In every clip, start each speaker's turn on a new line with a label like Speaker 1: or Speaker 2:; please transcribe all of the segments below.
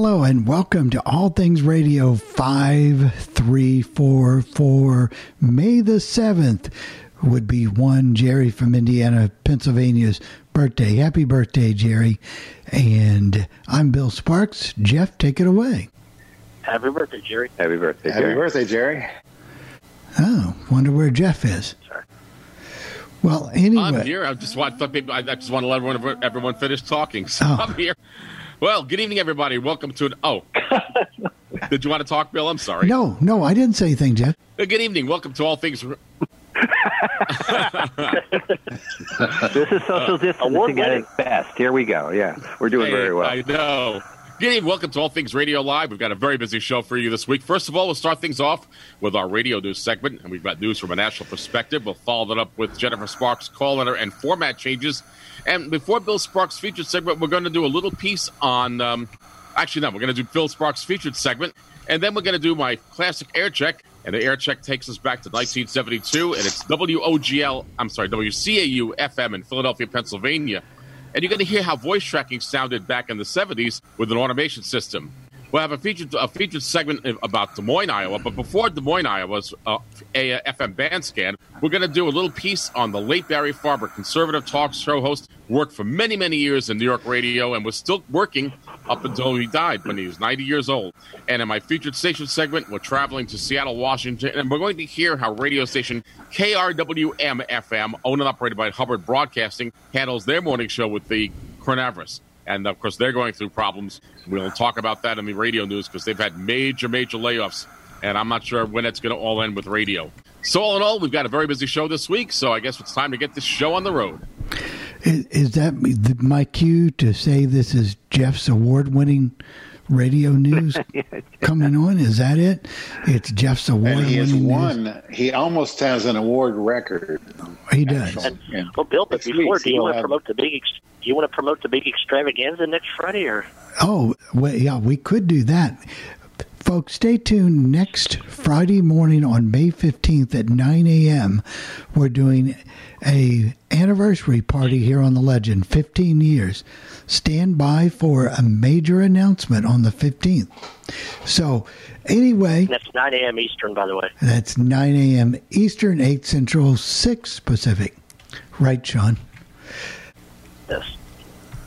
Speaker 1: hello and welcome to All Things Radio 5344. May the 7th would be one Jerry from Indiana, Pennsylvania's birthday. Happy birthday, Jerry. And I'm Bill Sparks. Jeff, take it away.
Speaker 2: Happy birthday, Jerry.
Speaker 3: Happy birthday, Jerry.
Speaker 4: Happy
Speaker 3: Jerry.
Speaker 4: birthday, Jerry.
Speaker 1: Oh, wonder where Jeff is.
Speaker 2: Sorry.
Speaker 1: Well, anyway.
Speaker 5: I'm here. I just want thought I I just want to let everyone everyone finish talking. So
Speaker 1: Oh.
Speaker 5: I'm here. Well, good evening, everybody. Welcome to an. Oh, did you want to talk, Bill? I'm sorry.
Speaker 1: No, no, I didn't say anything, Jeff.
Speaker 5: Uh, Good evening. Welcome to all things.
Speaker 3: This is social distancing at its best. Here we go. Yeah, we're doing very well.
Speaker 5: I know. Good evening. Welcome to All Things Radio Live. We've got a very busy show for you this week. First of all, we'll start things off with our radio news segment, and we've got news from a national perspective. We'll follow that up with Jennifer Sparks' call letter and format changes. And before Bill Sparks' featured segment, we're going to do a little piece on. Um, actually, no, we're going to do Bill Sparks' featured segment, and then we're going to do my classic air check. And the air check takes us back to 1972, and it's WOGL. I'm sorry, WCAU FM in Philadelphia, Pennsylvania and you're going to hear how voice tracking sounded back in the 70s with an automation system. We'll have a featured a featured segment about Des Moines, Iowa. But before Des Moines, Iowa's uh, a, FM band scan, we're going to do a little piece on the late Barry Farber, conservative talk show host, worked for many, many years in New York radio and was still working up until he died when he was 90 years old. And in my featured station segment, we're traveling to Seattle, Washington, and we're going to hear how radio station KRWM FM, owned and operated by Hubbard Broadcasting, handles their morning show with the coronavirus. And of course, they're going through problems. We'll talk about that in the radio news because they've had major, major layoffs. And I'm not sure when it's going to all end with radio. So, all in all, we've got a very busy show this week. So, I guess it's time to get this show on the road.
Speaker 1: Is, is that my cue to say this is Jeff's award winning radio news coming on? Is that it? It's Jeff's award
Speaker 4: And he has
Speaker 1: winning news.
Speaker 4: won. He almost has an award record.
Speaker 1: He does.
Speaker 4: Actually, yeah.
Speaker 2: Well, Bill, but
Speaker 4: This
Speaker 2: before, do you want to promote the big? Ex- do you want to promote the big extravaganza next Friday, or
Speaker 1: Oh, well, yeah, we could do that. Folks, stay tuned next Friday morning on May 15th at 9 a.m. We're doing a anniversary party here on The Legend, 15 years. Stand by for a major announcement on the 15th. So, anyway,
Speaker 2: that's 9 a.m. Eastern, by the way.
Speaker 1: that's 9 a.m. Eastern, 8 Central, 6 Pacific. Right, Sean?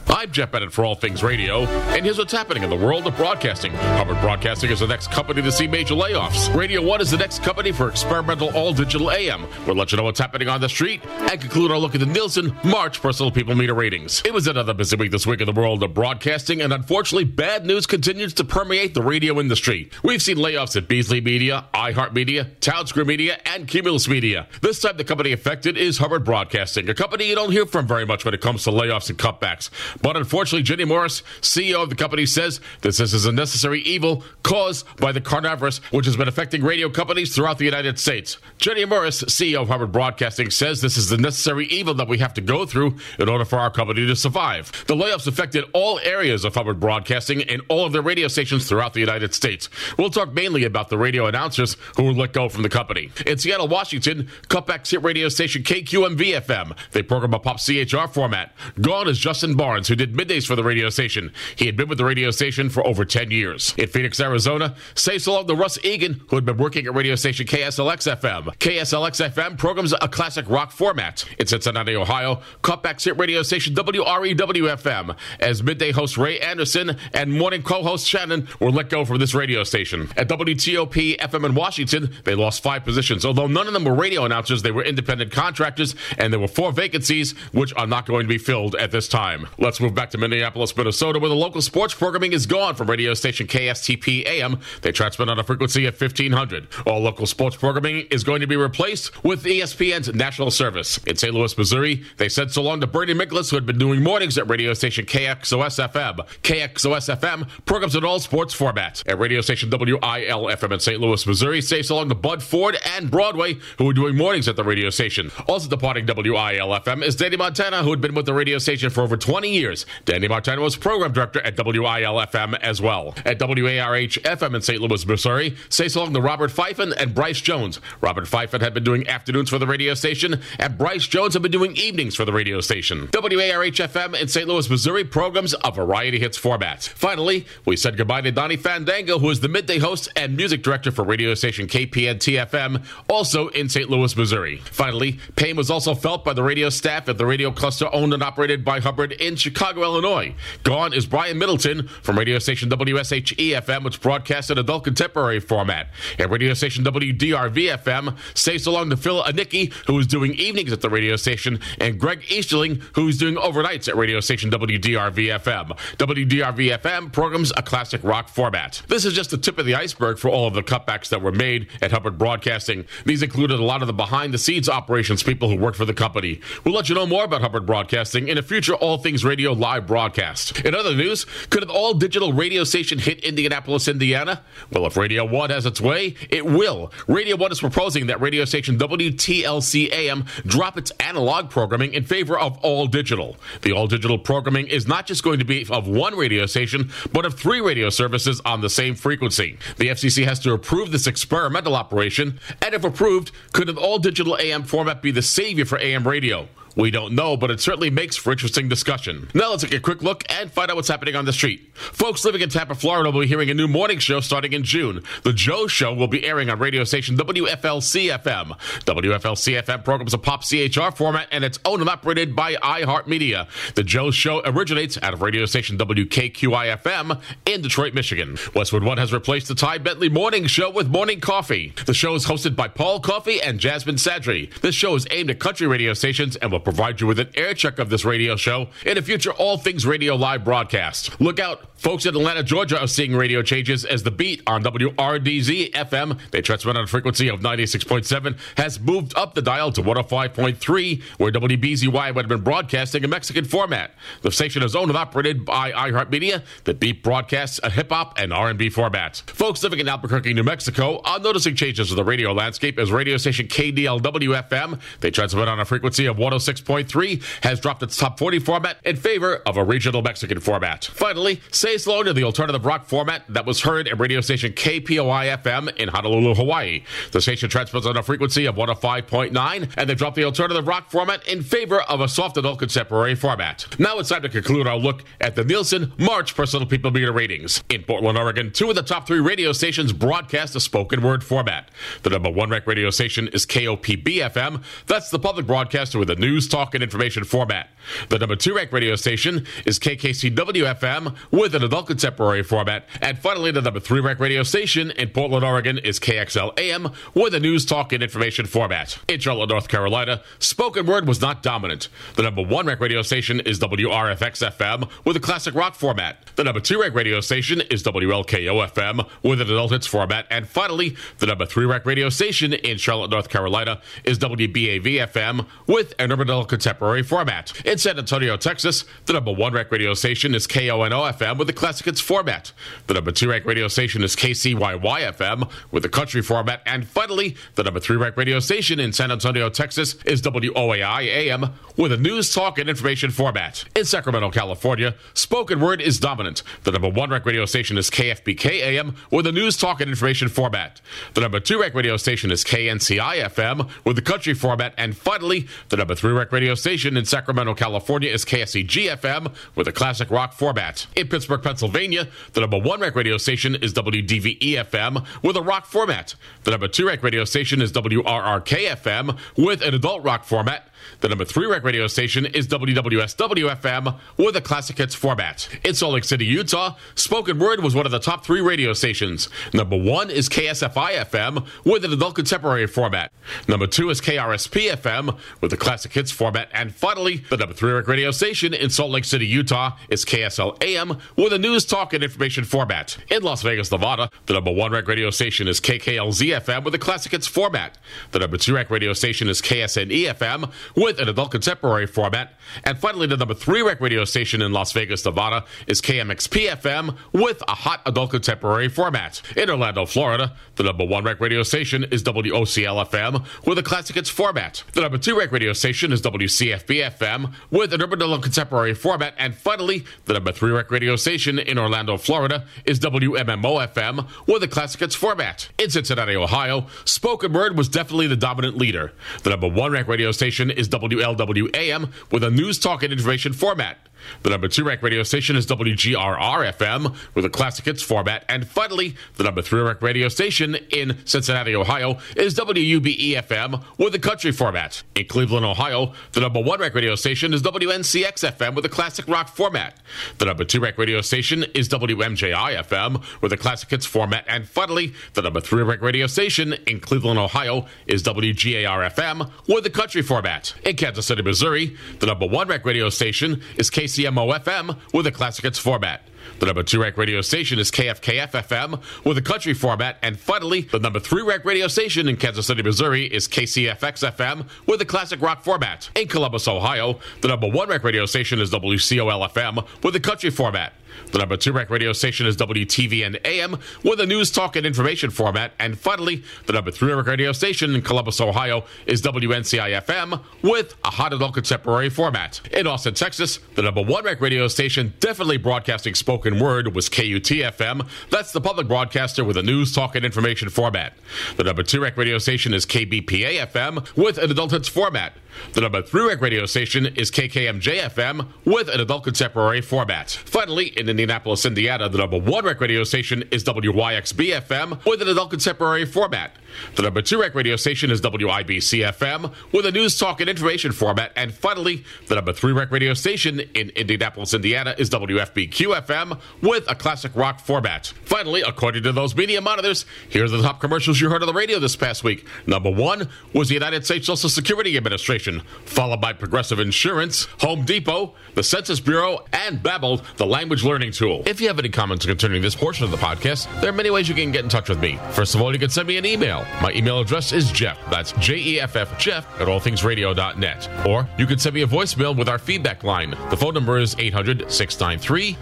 Speaker 5: I'm Jeff Bennett for All Things Radio, and here's what's happening in the world of broadcasting. Hubbard Broadcasting is the next company to see major layoffs. Radio One is the next company for experimental all digital AM. We'll let you know what's happening on the street and conclude our look at the Nielsen March Personal People Meter ratings. It was another busy week this week in the world of broadcasting, and unfortunately, bad news continues to permeate the radio industry. We've seen layoffs at Beasley Media, iHeartMedia, Townsquare Media, and Cumulus Media. This time, the company affected is Hubbard Broadcasting, a company you don't hear from very much when it comes to layoffs and cutbacks. But unfortunately, Ginny Morris, CEO of the company, says that this is a necessary evil caused by the coronavirus, which has been affecting radio companies throughout the United States. Ginny Morris, CEO of Hubbard Broadcasting, says this is the necessary evil that we have to go through in order for our company to survive. The layoffs affected all areas of Hubbard Broadcasting and all of their radio stations throughout the United States. We'll talk mainly about the radio announcers who were let go from the company. In Seattle, Washington, cutback hit radio station KQMV FM. They program a pop CHR format. Gone is Justin Barnes Lawrence, who did middays for the radio station. He had been with the radio station for over 10 years. In Phoenix, Arizona, say long to Russ Egan, who had been working at radio station KSLX FM. KSLX FM programs a classic rock format. In Cincinnati, Ohio, cutbacks hit radio station WREW FM as midday host Ray Anderson and morning co-host Shannon were let go from this radio station. At WTOP FM in Washington, they lost five positions. Although none of them were radio announcers, they were independent contractors, and there were four vacancies, which are not going to be filled at this time. Let's move back to Minneapolis, Minnesota, where the local sports programming is gone from radio station KSTP AM. They transmit on a frequency of 1500. All local sports programming is going to be replaced with ESPN's national service. In St. Louis, Missouri, they said so long to Bernie Miklasz, who had been doing mornings at radio station KXOS FM. KXOS FM programs in all sports formats. At radio station WIL FM in St. Louis, Missouri, say so long to Bud Ford and Broadway, who were doing mornings at the radio station. Also departing WIL FM is Danny Montana, who had been with the radio station for over 20 years. Danny Montana was program director at WIL FM as well. At WARH FM in St. Louis, Missouri, say so long to Robert Fifen and Bryce Jones. Robert Fifen had been doing afternoons for the radio station, and Bryce Jones had been doing evenings for the radio station. WARH FM in St. Louis, Missouri programs a variety hits format. Finally, we said goodbye to Donnie Fandango, who is the midday host and music director for radio station KPNT FM, also in St. Louis, Missouri. Finally, pain was also felt by the radio staff at the radio cluster owned and operated by Hubbard in Chicago, Illinois. Gone is Brian Middleton from radio station WSHE FM, which broadcasts in adult contemporary format. At radio station WDRV FM, say so long to Phil Manicki, who is doing evenings at the radio station, and Greg Easterling, who is doing overnights at radio station WDRV FM. WDRV FM programs a classic rock format. This is just the tip of the iceberg for all of the cutbacks that were made at Hubbard Broadcasting. These included a lot of the behind the scenes operations people who worked for the company. We'll let you know more about Hubbard Broadcasting in a future All Things Radio live broadcast. In other news, could an all digital radio station hit Indianapolis, Indiana? Well, if Radio 1 has its way, it will. Radio 1 is proposing that radio station WTLC AM drop its analog programming in favor of all digital. The all digital programming is not just going to be of one radio station, but of three radio services on the same frequency. The FCC has to approve this experimental operation, and if approved, could an all digital AM format be the savior for AM radio? We don't know, but it certainly makes for interesting discussion. Now let's take a quick look and find out what's happening on the street. Folks living in Tampa, Florida will be hearing a new morning show starting in June. The Joe Show will be airing on radio station WFLC FM. WFLC FM programs a pop CHR format and it's owned and operated by iHeartMedia. The Joe Show originates out of radio station WKQI FM in Detroit, Michigan. Westwood One has replaced the Ty Bentley Morning Show with Morning Coffee. The show is hosted by Paul Coffee and Jasmine Sadri. This show is aimed at country radio stations and will provide you with an air check of this radio show in a future All Things Radio live broadcast. Look out. Folks in Atlanta, Georgia are seeing radio changes as the beat on WRDZ FM, they transmit on a frequency of 96.7, has moved up the dial to 105.3, where WBZY would have been broadcasting a Mexican format. The station is owned and operated by iHeartMedia. The beat broadcasts a hip hop and R&B format. Folks living in Albuquerque, New Mexico are noticing changes to the radio landscape as radio station KDLW FM, they transmit on a frequency of oh 106.3, has dropped its top 40 format in favor of a regional Mexican format. Finally, say slow to the alternative rock format that was heard at radio station KPOI FM in Honolulu, Hawaii. The station transmits on a frequency of 105.9, and they dropped the alternative rock format in favor of a soft adult contemporary format. Now it's time to conclude our look at the Nielsen March Personal People Meter ratings. In Portland, Oregon, two of the top three radio stations broadcast a spoken word format. The number one ranked radio station is KOPB FM. That's the public broadcaster with the news, talk, and information format. The number two ranked radio station is KKCW FM with an adult contemporary format. And finally, the number three ranked radio station in Portland, Oregon is KXL AM with a news, talk, and information format. In Charlotte, North Carolina, spoken word was not dominant. The number one ranked radio station is WRFX FM with a classic rock format. The number two ranked radio station is WLKO FM with an adult hits format. And finally, the number three ranked radio station in Charlotte, North Carolina is WBAV FM with an urban contemporary format. In San Antonio, Texas, the number one ranked radio station is KONO FM with a classic hits format. The number two ranked radio station is KCYY FM with a country format. And finally, the number three ranked radio station in San Antonio, Texas is WOAI AM with a news, talk, and information format. In Sacramento, California, spoken word is dominant. The number one ranked radio station is KFBK AM with a news, talk, and information format. The number two ranked radio station is KNCI FM with the country format. And finally, the number three radio station in Sacramento, California is KSEG FM with a classic rock format. In Pittsburgh, Pennsylvania, the number one rec radio station is WDVE FM with a rock format. The number two rec radio station is WRRK FM with an adult rock format. The number three rec radio station is WWSW with a classic hits format. In Salt Lake City, Utah, spoken word was one of the top three radio stations. Number one is KSFI FM with an adult contemporary format. Number two is KRSP FM with a classic hits format. And finally, the number three rec radio station in Salt Lake City, Utah is KSL AM with a news, talk, and information format. In Las Vegas, Nevada, the number one rec radio station is KKLZ FM with a classic hits format. The number two rec radio station is KSNE FM with an adult contemporary format. And finally, the number three rec radio station in Las Vegas, Nevada is KMXP FM with a hot adult contemporary format. In Orlando, Florida, the number one rec radio station is WOCL FM with a classic hits format. The number two rec radio station is WCFB FM with an urban adult contemporary format. And finally, the number three rec radio station in Orlando, Florida is WMMO FM with a classic hits format. In Cincinnati, Ohio, spoken word was definitely the dominant leader. The number one rec radio station WLWAM with a news, talk, and information format. The number two rec radio station is WGRR FM with a classic hits format. And finally, the number three rec radio station in Cincinnati, Ohio is WUBE FM with a country format. In Cleveland, Ohio, the number one rec radio station is WNCX FM with a classic rock format. The number two rec radio station is WMJI FM with a classic hits format. And finally, the number three rec radio station in Cleveland, Ohio is WGAR FM with a country format. In Kansas City, Missouri, the number one rec radio station is KC KCMO FM with a classic hits format. The number two rec radio station is KFKF FM with a country format. And finally, the number three rec radio station in Kansas City, Missouri is KCFX FM with a classic rock format. In Columbus, Ohio, the number one rec radio station is WCOL FM with a country format. The number two rec radio station is WTVN AM with a news, talk, and information format. And finally, the number three rec radio station in Columbus, Ohio is WNCI FM with a hot adult contemporary format. In Austin, Texas, the number one rec radio station definitely broadcasting spoken word was KUT FM. That's the public broadcaster with a news, talk, and information format. The number two rec radio station is KBPA FM with an adult hits format. The number three rec radio station is KKMJ FM with an adult contemporary format. Finally, in Indianapolis, Indiana, the number one rec radio station is WYXB FM with an adult contemporary format. The number two rec radio station is WIBC FM with a news, talk, and information format. And finally, the number three rec radio station in Indianapolis, Indiana is WFBQ FM with a classic rock format. Finally, according to those media monitors, here's the top commercials you heard on the radio this past week. Number one was the United States Social Security Administration, followed by Progressive Insurance, Home Depot, the Census Bureau, and Babbel, the language learning tool. If you have any comments concerning this portion of the podcast, there are many ways you can get in touch with me. First of all, you can send me an email. My email address is Jeff. That's J E F F Jeff at allthingsradio.net. Or you can send me a voicemail with our feedback line. The phone number is 800 693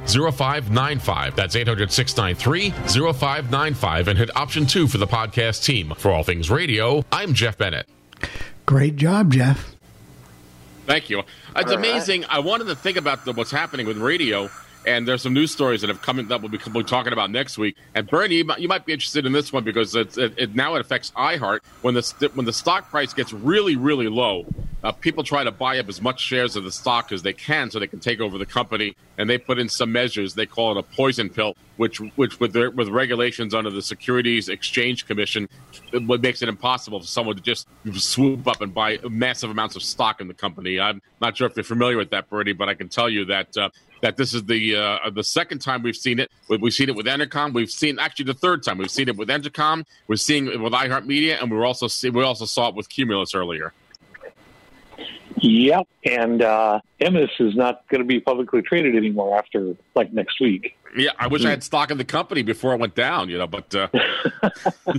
Speaker 5: 0595. That's 800 693 0595 and hit option two for the podcast team. For All Things Radio, I'm Jeff Bennett.
Speaker 1: Great job, Jeff.
Speaker 6: Thank you. It's
Speaker 7: All
Speaker 6: amazing. I wanted to think about the, what's happening with radio, and there's some news stories that have come that we'll be, we'll be talking about next week. And Bernie, you might, you might be interested in this one because it, it now it affects iHeart when the when the stock price gets really really low. Uh, people try to buy up as much shares of the stock as they can so they can take over the company, and they put in some measures. They call it a poison pill, which which with their, with regulations under the Securities Exchange Commission, it- makes it impossible for someone to just swoop up and buy massive amounts of stock in the company. I'm not sure if you're familiar with that, Bernie, but I can tell you that. Uh, that this is the uh, the second time we've seen it. We- We've seen it with Entercom. We've seen actually the third time we've seen it with Entercom. We're seeing it with iHeartMedia, and we're also see, we also saw it with Cumulus earlier.
Speaker 8: Yep, and uh, Emmis is not going to be publicly traded anymore after like next week.
Speaker 6: Yeah, I wish I had stock in the company before it went down, you know. But uh,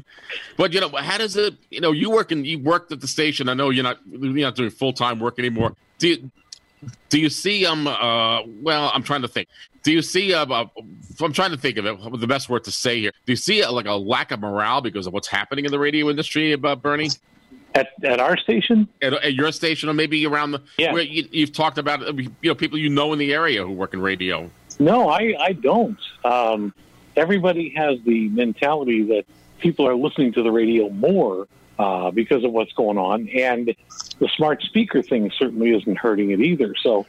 Speaker 6: but you know, how does it? You know, you work and you worked at the station. I know you're not you're not doing full time work anymore. Do you, do you see um uh well I'm trying to think. Do you see uh, uh I'm trying to think of it the best word to say here. Do you see uh, like a lack of morale because of what's happening in the radio industry about Bernie?
Speaker 8: At at our station,
Speaker 6: At, at your station or maybe around the
Speaker 8: Yeah.
Speaker 6: where you, you've talked about uh, you know people you know in the area who work in radio.
Speaker 8: no, I I don't. Um, everybody has the mentality that people are listening to the radio more uh, because of what's going on. And the smart speaker thing certainly isn't hurting it either. So,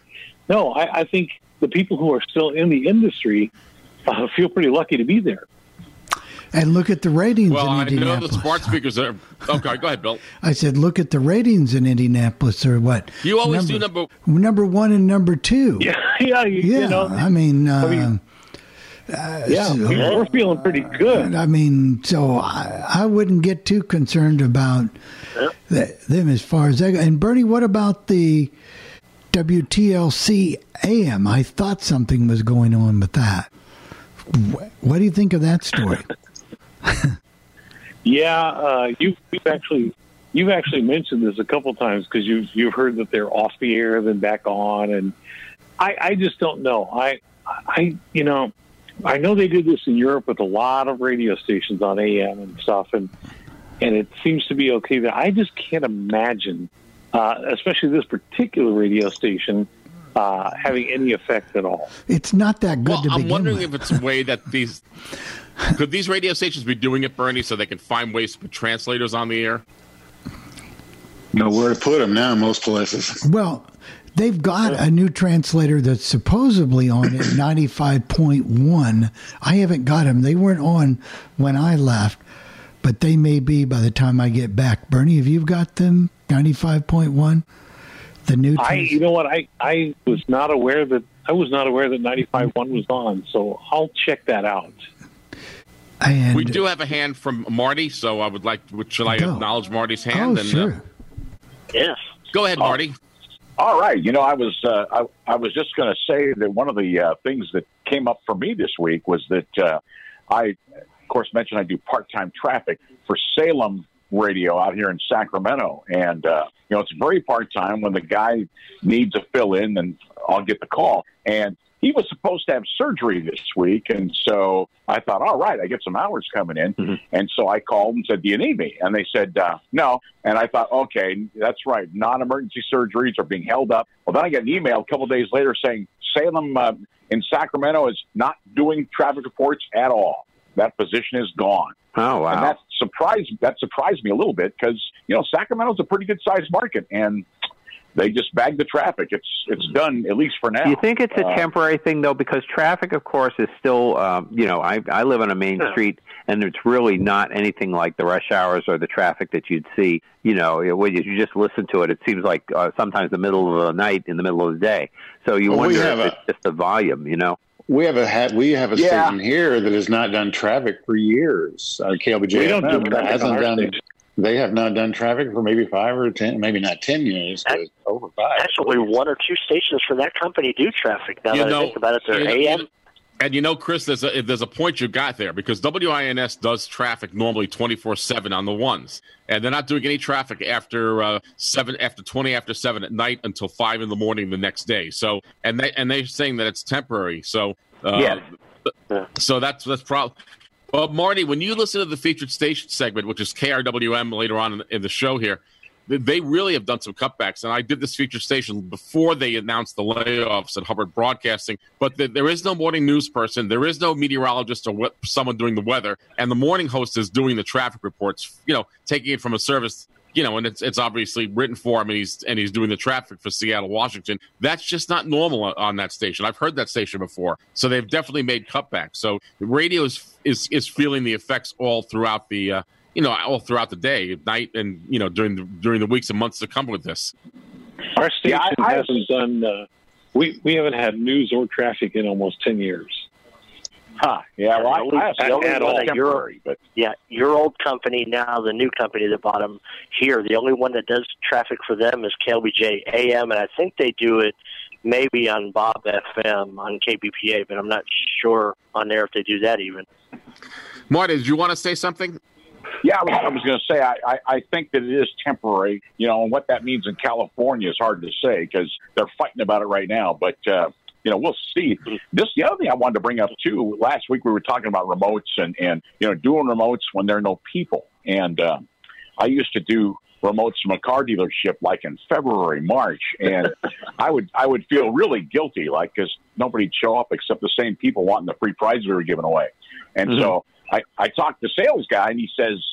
Speaker 8: no, I, I think the people who are still in the industry uh, feel pretty lucky to be there.
Speaker 1: And look at the ratings
Speaker 5: Well,
Speaker 1: in
Speaker 5: I know
Speaker 1: Indianapolis.
Speaker 5: the smart speakers are. Okay, go ahead, Bill.
Speaker 1: I said, look at the ratings in Indianapolis, or what?
Speaker 5: You always do number.
Speaker 1: number one and number two.
Speaker 8: Yeah, yeah, you,
Speaker 1: Yeah,
Speaker 8: you know,
Speaker 1: I mean, uh,
Speaker 8: mean, yeah,
Speaker 1: so-
Speaker 8: we're feeling pretty good.
Speaker 1: I mean, so I, I wouldn't get too concerned about th- them as far as that. And Bernie, what about the WTLC AM? I thought something was going on with that. Wh- What do you think of that story?
Speaker 8: Yeah, uh, you, you've actually you've actually mentioned this a couple times because you've you've heard that they're off the air then back on, and I, I just don't know. I I you know I know they did this in Europe with a lot of radio stations on AM and stuff, and and it seems to be okay. But I just can't imagine, uh, especially this particular radio station, uh, having any effect at all.
Speaker 1: It's not that good
Speaker 5: Well,
Speaker 1: to
Speaker 5: I'm
Speaker 1: begin
Speaker 5: wondering
Speaker 1: with.
Speaker 5: if it's a way that these could these radio stations be doing it, Bernie, so they can find ways to put translators on the air.
Speaker 4: Know where to put them now, most places.
Speaker 1: Well, they've got a new translator that's supposedly on at 95.1. I haven't got them. They weren't on when I left, but they may be by the time I get back. Bernie, have you got them? 95.1? The new
Speaker 8: I, you know what, I, I was not aware that I was not aware that 95.1 was on, so I'll check that out.
Speaker 1: and
Speaker 5: We do have a hand from Marty, so I would like. Should I
Speaker 1: Go.
Speaker 5: acknowledge Marty's
Speaker 1: Oh,
Speaker 5: hand? and, uh,
Speaker 1: sure.
Speaker 2: Yes.
Speaker 5: go ahead, Marty.
Speaker 9: All right. You know, I was uh, I, I was just going to say that one of the uh, things that came up for me this week was that uh, I, of course, mentioned I do part time traffic for Salem Radio out here in Sacramento, and uh, you know it's very part time. When the guy needs a fill in, then I'll get the call. And he was supposed to have surgery this week, and so I thought, all right, I get some hours coming in, and so I called and said, "Do you need me?" And they said, uh, "No." And I thought, okay, that's right. Non-emergency surgeries are being held up. Well, then I get an email a couple days later saying Salem uh, in Sacramento is not doing traffic reports at all. That position is gone.
Speaker 3: Oh wow!
Speaker 9: And that surprised that surprised me a little bit because you know Sacramento's a pretty good sized market, and they just bag the traffic. It's it's done at least for now.
Speaker 3: Do you think it's a
Speaker 9: Uh,
Speaker 3: temporary thing though? Because traffic, of course, is still. Um, you know, I I live on a main street, and it's really not anything like the rush hours or the traffic that you'd see. You know, when you just listen to it, it seems like uh, sometimes the middle of the night, in the middle of the day. So you
Speaker 4: Well,
Speaker 3: wonder if
Speaker 4: a-
Speaker 3: it's just the volume. You know.
Speaker 4: We have a ha- we have a
Speaker 9: Yeah.
Speaker 4: station here that has not done traffic for years. Uh, KLBJ
Speaker 8: We don't do
Speaker 4: FM
Speaker 8: traffic on
Speaker 4: hasn't
Speaker 8: our
Speaker 4: done.
Speaker 8: station.
Speaker 4: They have not done traffic for maybe five or ten, maybe not ten years, but over five.
Speaker 2: Actually, one or two stations for that company do traffic. Now
Speaker 5: You
Speaker 2: that
Speaker 5: know-
Speaker 2: I think about it, they're
Speaker 5: you know- you
Speaker 2: AM.
Speaker 5: know- And you know, Chris, there's a there's a point you got there because WINS does traffic normally 24 seven on the ones, and they're not doing any traffic after uh, seven after 20 after seven at night until five in the morning the next day. So and they and they're saying that it's temporary. So uh,
Speaker 3: Yes.
Speaker 5: so that's that's probably. Well, Marty, when you listen to the featured station segment, which is KRWM later on in, the show here, they- they really have done some cutbacks. And I did this featured station before they announced the layoffs at Hubbard Broadcasting. But the, there is no morning news person, there is no meteorologist or what, someone doing the weather, and the morning host is doing the traffic reports. You know, taking it from a service. You know, and it's it's obviously written for him, and he's and he's doing the traffic for Seattle, Washington. That's just not normal on- on that station. I've heard that station before, so they've definitely made cutbacks. So the radio is is is feeling the effects all throughout the uh, you know all throughout the day, night, and you know during the during the weeks and months to come with this.
Speaker 8: Our station
Speaker 9: Yeah, I- I-
Speaker 8: hasn't done. Uh, we we haven't had news or traffic in almost ten years.
Speaker 9: Huh? Yeah, well, I, I
Speaker 2: At-
Speaker 9: assume
Speaker 2: at
Speaker 9: it's
Speaker 2: all.
Speaker 9: temporary, but
Speaker 2: Yeah, your old company now, the new company that bought them here. The only one that does traffic for them is KLBJ AM, and I think they do it maybe on Bob FM on KBPA, but I'm not sure on there if they do that even.
Speaker 5: Marty, did you want to say something?
Speaker 9: Yeah, I was, I was going to say I, I, I think that it is temporary. You know, and what that means in California is hard to say because they're fighting about it right now. But uh, you know, we'll see. This the other thing I wanted to bring up too. Last week we were talking about remotes and and you know doing remotes when there are no people. And uh, I used to do remotes from a car dealership like in February, March, and I would I would feel really guilty, like because nobody'd show up except the same people wanting the free prizes we were giving away. And so I I talked to the sales guy, and he says,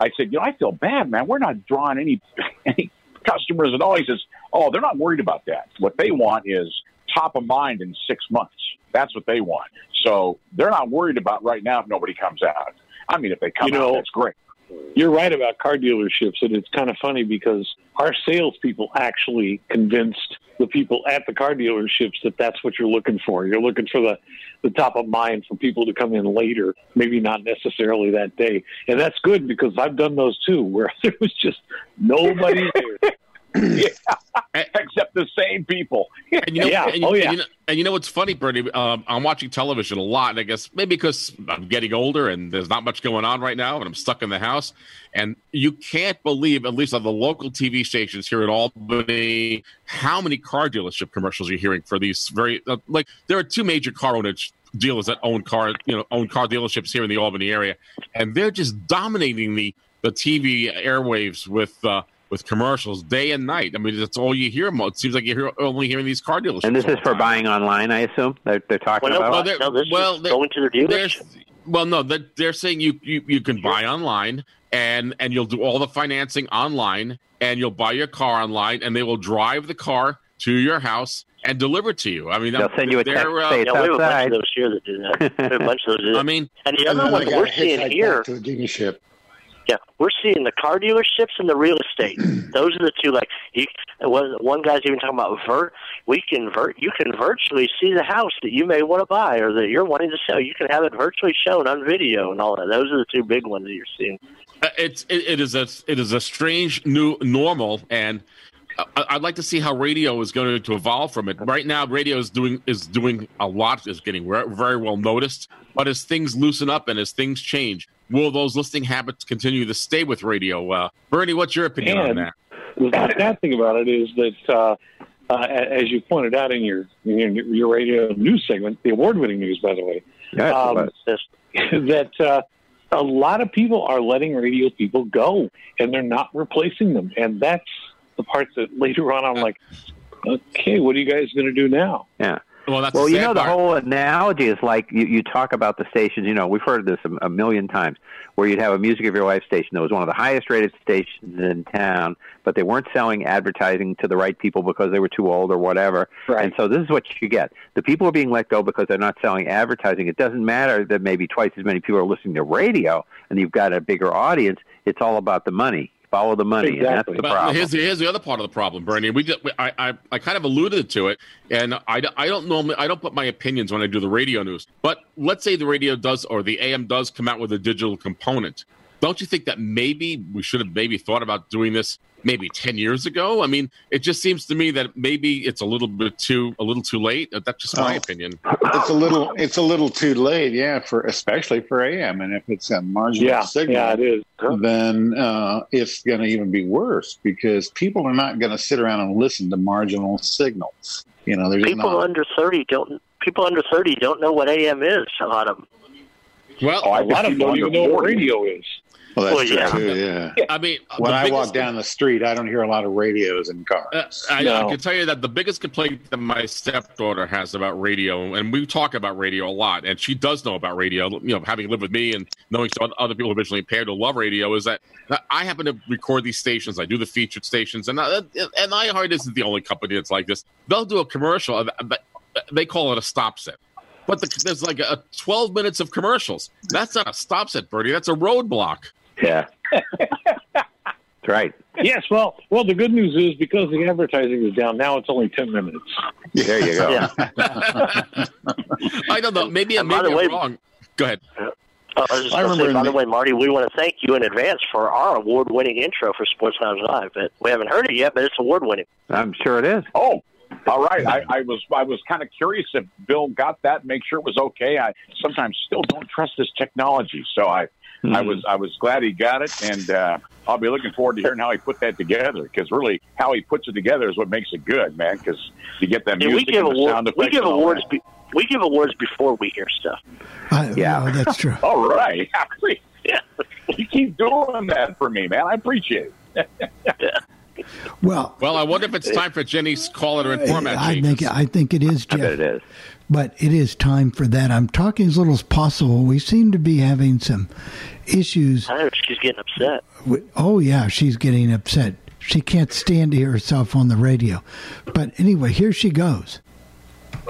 Speaker 9: I said, you know, I feel bad, man. We're not drawing any any customers at all. He says, oh, they're not worried about that. What they want is top of mind in six months. That's what they want. So they're not worried about right now if nobody comes out. I mean, if they come
Speaker 8: You know-
Speaker 9: out, that's great.
Speaker 8: You're right about car dealerships, and it's kind of funny because our salespeople actually convinced the people at the car dealerships that that's what you're looking for. You're looking for the, the top of mind for people to come in later, maybe not necessarily that day. And that's good because I've done those too, where there was just nobody there.
Speaker 9: yeah, except the same people.
Speaker 5: And you know,
Speaker 8: Yeah.
Speaker 5: and, you-
Speaker 8: Oh, yeah.
Speaker 5: And you know, and you know what's funny, Bernie? Um, I'm watching television a lot, and I guess maybe because I'm getting older and there's not much going on right now, and I'm stuck in the house. And you can't believe, at least on the local TV stations here in Albany, how many car dealership commercials you're hearing for these very uh, like there are two major car owners dealers that own car you know own car dealerships here in the Albany area, and they're just dominating the the TV airwaves with. Uh, with commercials day and night. I mean, that's all you hear. It seems like you're only hearing these car dealerships.
Speaker 3: And this is for
Speaker 5: time.
Speaker 3: buying online, I assume they're, they're talking
Speaker 2: Well, no,
Speaker 3: about.
Speaker 5: Well, they're-
Speaker 2: no, this
Speaker 5: well, they're-
Speaker 2: going to their dealership.
Speaker 5: Well, no, they're, they're saying you, you you can buy online and and you'll do all the financing online and you'll buy your car online and they will drive the car to your house and deliver it to you. I mean,
Speaker 3: They'll send you a
Speaker 5: they're,
Speaker 3: text,
Speaker 5: uh,
Speaker 3: say
Speaker 2: Yeah, we have a bunch of those here that do that. A bunch of those.
Speaker 5: I mean,
Speaker 2: and the other one
Speaker 4: they
Speaker 2: that
Speaker 4: got
Speaker 2: we're seeing here,
Speaker 4: to a dealership.
Speaker 2: Yeah, we're seeing the car dealerships and the real estate. Those are the two. Like, you, one one guy's even talking about vir. We can vir, You can virtually see the house that you may want to buy or that you're wanting to sell. You can have it virtually shown on video and all that. Those are the two big ones that you're seeing.
Speaker 5: Uh, it's it, it is a it is a strange new normal and I- I'd like to see how radio is going to evolve from it. Right now, radio is doing is doing a lot, is getting re- very well noticed. But as things loosen up and as things change, will those listening habits continue to stay with radio? Uh, Bernie, what's your opinion on that?
Speaker 8: The sad thing about it is that, uh, uh, as you pointed out in your, in your your radio news segment, the award-winning news, by the way,
Speaker 3: Yes,
Speaker 8: um, that uh, a lot of people are letting radio people go, and they're not replacing them, and that's the part that later on I'm like, okay, what are you guys going to do now?
Speaker 3: yeah.
Speaker 5: Well, that's
Speaker 3: Well, you
Speaker 5: sad
Speaker 3: know, the whole analogy is like you, you talk about the stations. You know, we've heard this a, a million times, where you'd have a Music of Your Life station that was one of the highest rated stations in town, but they weren't selling advertising to the right people because they were too old or whatever.
Speaker 8: Right.
Speaker 3: And so this is what you get: the people are being let go because they're not selling advertising. It doesn't matter that maybe twice as many people are listening to radio, and you've got a bigger audience. It's all about the money. Follow the money,
Speaker 8: Exactly.
Speaker 3: and that's the
Speaker 5: But
Speaker 3: problem.
Speaker 5: here's, here's the other part of the problem, Bernie. We just, I, I, I kind of alluded to it, and I, I don't normally I don't put my opinions when I do the radio news. But let's say the radio does or the AM does come out with a digital component. Don't you think that maybe we should have maybe thought about doing this maybe ten years ago? I mean, it just seems to me that maybe it's a little bit too a little too late. That's just my
Speaker 4: Oh.
Speaker 5: opinion.
Speaker 4: It's a little, it's a little too late, yeah, for especially for AM, and if it's a marginal
Speaker 8: Yeah,
Speaker 4: signal,
Speaker 8: yeah, it is.
Speaker 4: then uh, it's going to even be worse because people are not going to sit around and listen to marginal signals. You know, there's
Speaker 2: people
Speaker 4: not.
Speaker 2: under thirty don't. People under thirty don't know what AM is. A lot of them.
Speaker 5: Well,
Speaker 9: Oh, I
Speaker 8: A lot of them don't even know what radio is.
Speaker 4: Well, that's
Speaker 2: Well,
Speaker 4: true
Speaker 2: yeah.
Speaker 4: too. Yeah.
Speaker 5: I mean,
Speaker 4: When I walk down the street, I don't hear a lot of radios in cars.
Speaker 5: Uh, I,
Speaker 8: No.
Speaker 5: I can tell you that the biggest complaint that my stepdaughter has about radio, and we talk about radio a lot, and she does know about radio. You know, having lived with me and knowing some other people who are visually impaired who love radio, is that I happen to record these stations. I do the featured stations, and I, and iHeart isn't the only company that's like this. They'll do a commercial, uh, but they call it a stop set. But the, there's like a 12 minutes of commercials. That's not a stop set, Bernie. That's a roadblock.
Speaker 3: Yeah, that's right.
Speaker 8: Yes, well, well, the good news is because the advertising is down now, it's only ten minutes.
Speaker 3: There you go.
Speaker 2: Yeah.
Speaker 5: I don't know. Maybe, maybe I'm
Speaker 2: way-
Speaker 5: wrong. Go ahead.
Speaker 2: Uh, I was just
Speaker 4: I
Speaker 2: going to
Speaker 4: remember
Speaker 2: say, by
Speaker 4: the-
Speaker 2: the way, Marty, we want to thank you in advance for our award-winning intro for Sports Lounge Live. But we haven't heard it yet, but it's award-winning.
Speaker 3: I'm sure it is.
Speaker 9: Oh, all right. I, I was I was kind of curious if Bill got that. Make sure it was okay. I sometimes still don't trust this technology, so I I was I was glad he got it, and uh, I'll be looking forward to hearing how he put that together. Because really, how he puts it together is what makes it good, man. Because you get that
Speaker 2: Yeah,
Speaker 9: music
Speaker 2: we give
Speaker 9: and the
Speaker 2: award,
Speaker 9: sound effects.
Speaker 2: we give
Speaker 9: and all
Speaker 2: awards.
Speaker 9: that.
Speaker 2: Be, we give awards before we hear stuff.
Speaker 1: I,
Speaker 3: Yeah.
Speaker 1: no, that's true.
Speaker 9: All right.
Speaker 2: Yeah.
Speaker 9: you keep doing that for me, man. I appreciate it.
Speaker 1: Well,
Speaker 5: Well, I wonder if it's time for Jenny's call it and format
Speaker 1: I
Speaker 5: changes.
Speaker 1: think I think it is,
Speaker 3: I bet
Speaker 1: Jeff.
Speaker 3: it is.
Speaker 1: But it is time for that. I'm talking as little as possible. We seem to be having some issues.
Speaker 2: I know she's getting upset.
Speaker 1: Oh yeah, she's getting upset. She can't stand to hear herself on the radio. But anyway, here she goes.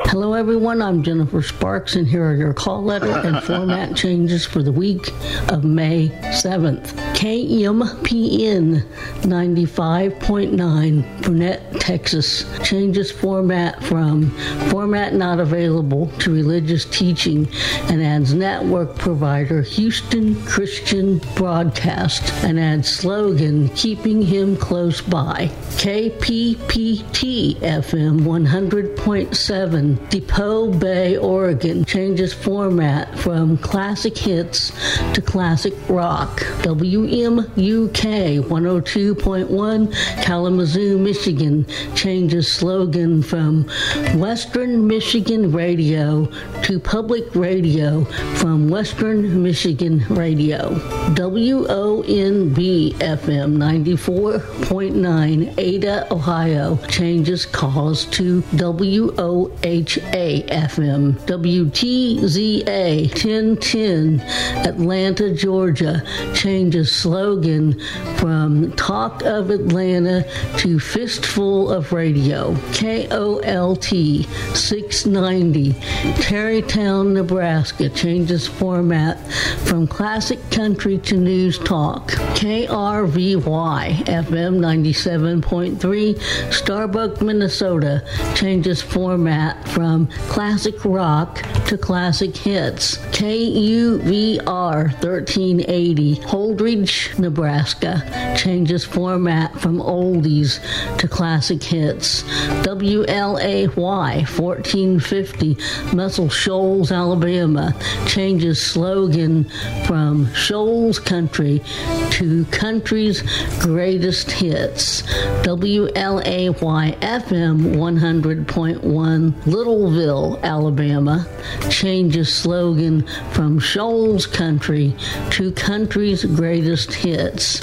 Speaker 10: Hello, everyone. I'm Jennifer Sparks, and here are your call letter and format changes for the week of May 7th. KMPN 95.9, Burnet, Texas, changes format from format not available to religious teaching and adds network provider Houston Christian Broadcast and adds slogan keeping him close by. KPPT FM 100.7 Depoe Bay, Oregon changes format from classic hits to classic rock. WMUK 102.1 Kalamazoo, Michigan changes slogan from Western Michigan Radio to public radio from Western Michigan Radio. WONB FM 94.9 Ada, Ohio changes calls to WOHA FM. WTZA 1010 Atlanta, Georgia changes slogan from Talk of Atlanta to Fistful of Radio. KOLT 690 Terrytown, Nebraska changes format from classic country to news talk. KRVY FM 97.3 Starbuck, Minnesota changes format from classic rock to classic hits. KUVR 1380 Holdrege, Nebraska changes format from oldies to classic hits. WLAY 1450 Muscle Shoals, Alabama changes slogan from Shoals Country to Country's Greatest Hits. WLAY FM 100.1 Littleville, Alabama changes slogan from Shoals Country to Country's Greatest Hits.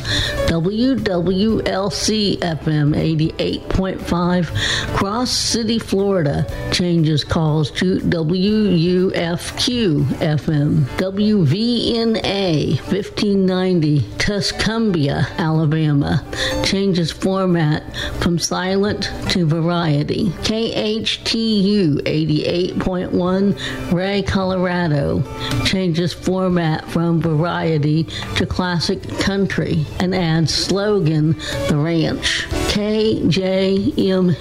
Speaker 10: WWLC FM 88.5 Cross City, Florida changes calls to WUFQ FM. WVNA 1590 Tuscumbia, Alabama changes format from silent to variety. KHTU 88.1 Wray, Colorado changes format from variety to classic country and adds slogan The Ranch. KJME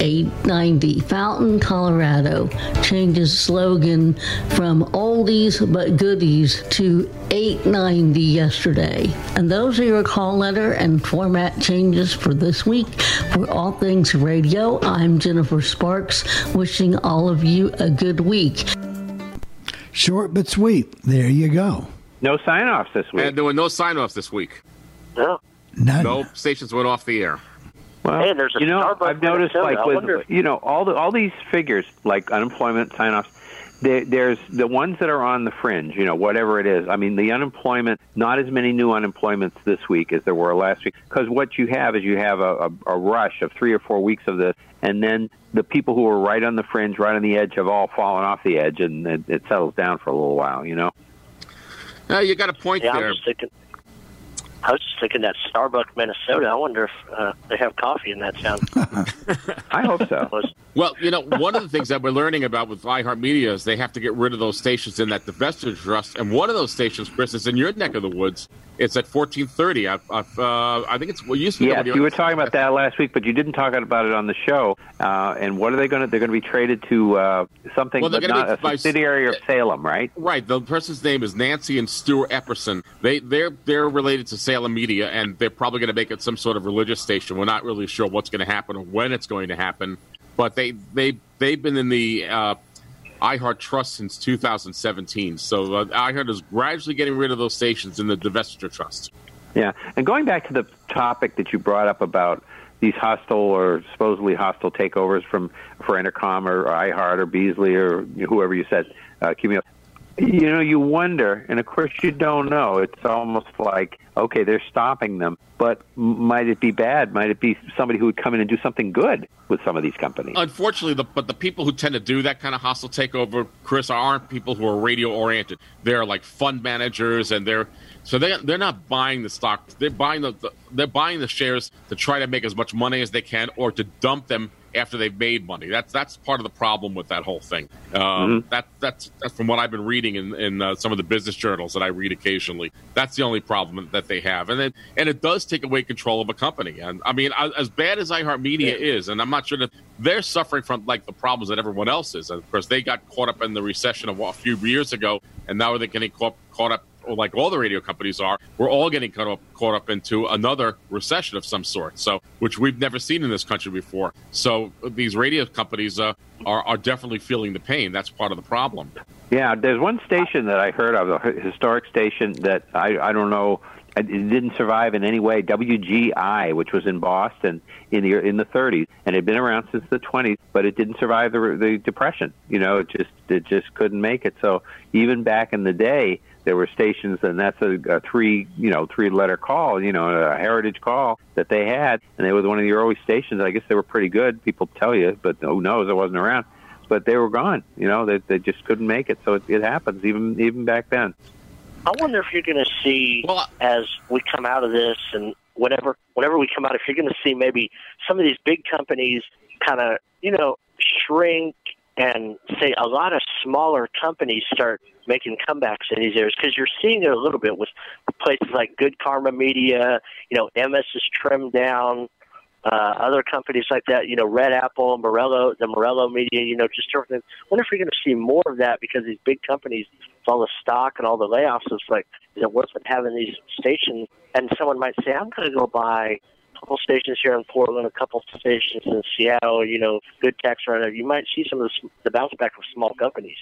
Speaker 10: 890 Fountain, Colorado changes slogan from oldies but goodies to 890 yesterday. And those are your call letter and format changes for this week. For All Things Radio, I'm Jennifer Sparks, wishing all of you a good week.
Speaker 1: Short but sweet. There you go.
Speaker 3: No sign offs this week.
Speaker 5: And there were no sign offs this week.
Speaker 2: No.
Speaker 1: None.
Speaker 5: No stations went off the air.
Speaker 3: Well,
Speaker 2: Hey, there's a
Speaker 3: you know,
Speaker 2: Starbucks
Speaker 3: I've noticed like with you know all the all these figures like unemployment sign offs. There, there's the ones that are on the fringe, you know, whatever it is. I mean, the unemployment, not as many new unemployments this week as there were last week. Because what you have is you have a, a, a rush of three or four weeks of this, and then the people who are right on the fringe, right on the edge, have all fallen off the edge, and it, it settles down for a little while, you know.
Speaker 5: Uh, you got a point
Speaker 2: Yeah,
Speaker 5: there.
Speaker 2: I'm just thinking. I was just thinking that Starbucks, Minnesota. I wonder if uh, they have coffee in that town.
Speaker 3: I hope so.
Speaker 5: Well, you know, one of the things that we're learning about with iHeartMedia is they have to get rid of those stations in that divestiture trust. And one of those stations, Chris, is in your neck of the woods. It's at 1430. I've, I've, uh, I think it's, well, you used to be
Speaker 3: Yes, you were talking about that last week, but you didn't talk about it on the show. Uh, and what are they going to? They're going to be traded to uh, something,
Speaker 5: Well, they're
Speaker 3: but
Speaker 5: gonna
Speaker 3: not
Speaker 5: be
Speaker 3: a
Speaker 5: by-
Speaker 3: subsidiary of Salem, right?
Speaker 5: Right. The person's name is Nancy and Stuart Epperson. They they're they're related to Salem Media, and they're probably going to make it some sort of religious station. We're not really sure what's going to happen or when it's going to happen, but they they they've been in the uh, iHeart Trust since 2017. So uh, iHeart is gradually getting rid of those stations in the divestiture trust.
Speaker 3: Yeah. And going back to the topic that you brought up about these hostile or supposedly hostile takeovers from for Entercom or, iHeart or Beasley or whoever you said, uh. You know, you wonder, and of course you don't know. It's almost like, okay, they're stopping them, but might it be bad? Might it be somebody who would come in and do something good with some of these companies?
Speaker 5: Unfortunately, the, but the people who tend to do that kind of hostile takeover, Chris, aren't people who are radio oriented. They're like fund managers, and they're so they they're not buying the stock. They're buying the, the they're buying the shares to try to make as much money as they can, or to dump them after they've made money. That's that's part of the problem with that whole thing. Um, mm-hmm. That that's that's from what I've been reading in, in uh, some of the business journals that I read occasionally. That's the only problem that they have, and then and it does take away control of a company. And I mean, as bad as iHeartMedia yeah. is, and I'm not sure that they're suffering from like the problems that everyone else is. And of course, they got caught up in the recession of a few years ago, and now they're getting caught caught up like all the radio companies are, we're all getting caught up, caught up into another recession of some sort. So, which we've never seen in this country before. So, these radio companies uh, are are definitely feeling the pain. That's part of the problem.
Speaker 3: Yeah, there's one station that I heard of, a historic station that I I don't know it didn't survive in any way. WGI, which was in Boston in the in the 30s, and had been around since the 20s, but it didn't survive the the depression. You know, it just it just couldn't make it. So even back in the day, there were stations, and that's a, a three, you know, three-letter call, you know, a heritage call that they had, and they were one of the early stations. I guess they were pretty good. People tell you, but who knows? It wasn't around. But they were gone. You know, they they just couldn't make it. So it, it happens even even back then.
Speaker 2: I wonder if you're going to see well, as we come out of this, and whatever whenever we come out, if you're going to see maybe some of these big companies kind of you know shrink and say a lot of smaller companies start making comebacks in these areas because you're seeing it a little bit with places like Good Karma Media. You know, Emmis is trimmed down. Uh, other companies like that, you know, Red Apple, Morello, the Morello Media, you know, just everything. I wonder if you're going to see more of that because these big companies, with all the stock and all the layoffs, it's like, is it worth it having these stations? And someone might say, I'm going to go buy couple stations here in Portland, a couple stations in Seattle, you know, good tax runner. You might see some of the, the bounce back of small companies.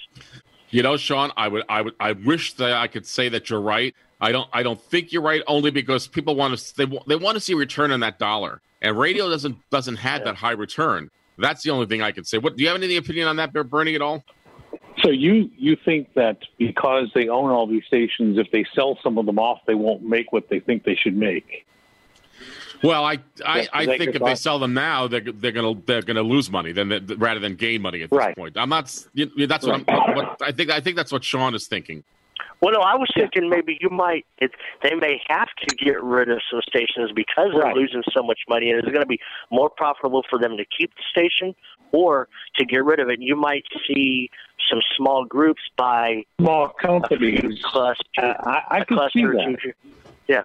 Speaker 5: You know, Sean, I would, I would, I wish that I could say that you're right. I don't, I don't think you're right. Only because people want to, they, they want to see a return on that dollar, and radio doesn't doesn't have that high return. That's the only thing I can say. What do you have any opinion on that, Bernie, at all?
Speaker 8: So you you think that because they own all these stations, if they sell some of them off, they won't make what they think they should make?
Speaker 5: Well, I I, I think if thought? they sell them now, they're they're gonna they're gonna lose money than rather than gain money at this
Speaker 8: right.
Speaker 5: point. I'm not. You know, that's what, right. I'm, what I think. I think that's what Sean is thinking.
Speaker 2: Well, no, I was thinking maybe you might. It, they may have to get rid of some stations because they're right. losing so much money, and it's going to be more profitable for them to keep the station or to get rid of it. You might see some small groups buy
Speaker 8: small companies
Speaker 2: cluster.
Speaker 8: Uh, I, I can see that.
Speaker 2: Yeah.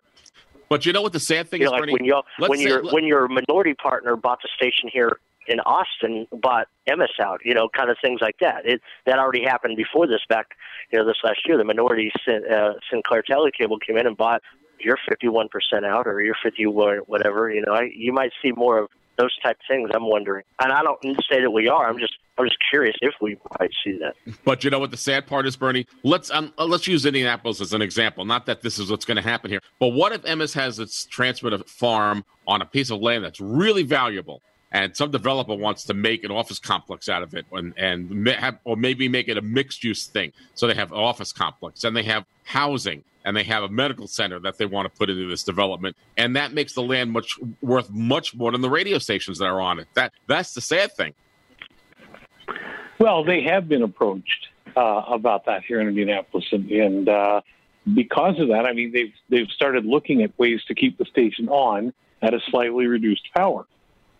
Speaker 5: But you know what the sad thing
Speaker 2: you
Speaker 5: is,
Speaker 2: know, like
Speaker 5: Bernie?
Speaker 2: when you when your when your minority partner bought the station here in Austin, bought Emmis out, you know, kind of things like that. It that already happened before this back, you know, this last year. The minority uh, Sinclair Telecable came in and bought your 51% out or your 50 whatever. You know, I, you might see more of those type of things. I'm wondering, and I don't say that we are. I'm just I'm just curious if we might see that.
Speaker 5: But you know what the sad part is, Bernie? Let's um, uh, let's use Indianapolis as an example. Not that this is what's going to happen here, but what if Emmis has its transmitted farm on a piece of land that's really valuable? And some developer wants to make an office complex out of it and, and have, or maybe make it a mixed use thing. So they have an office complex and they have housing and they have a medical center that they want to put into this development. And that makes the land much worth much more than the radio stations that are on it. That that's the sad thing.
Speaker 8: Well they have been approached uh, about that here in indianapolis and, and uh, because of that i mean they've they've started looking at ways to keep the station on at a slightly reduced power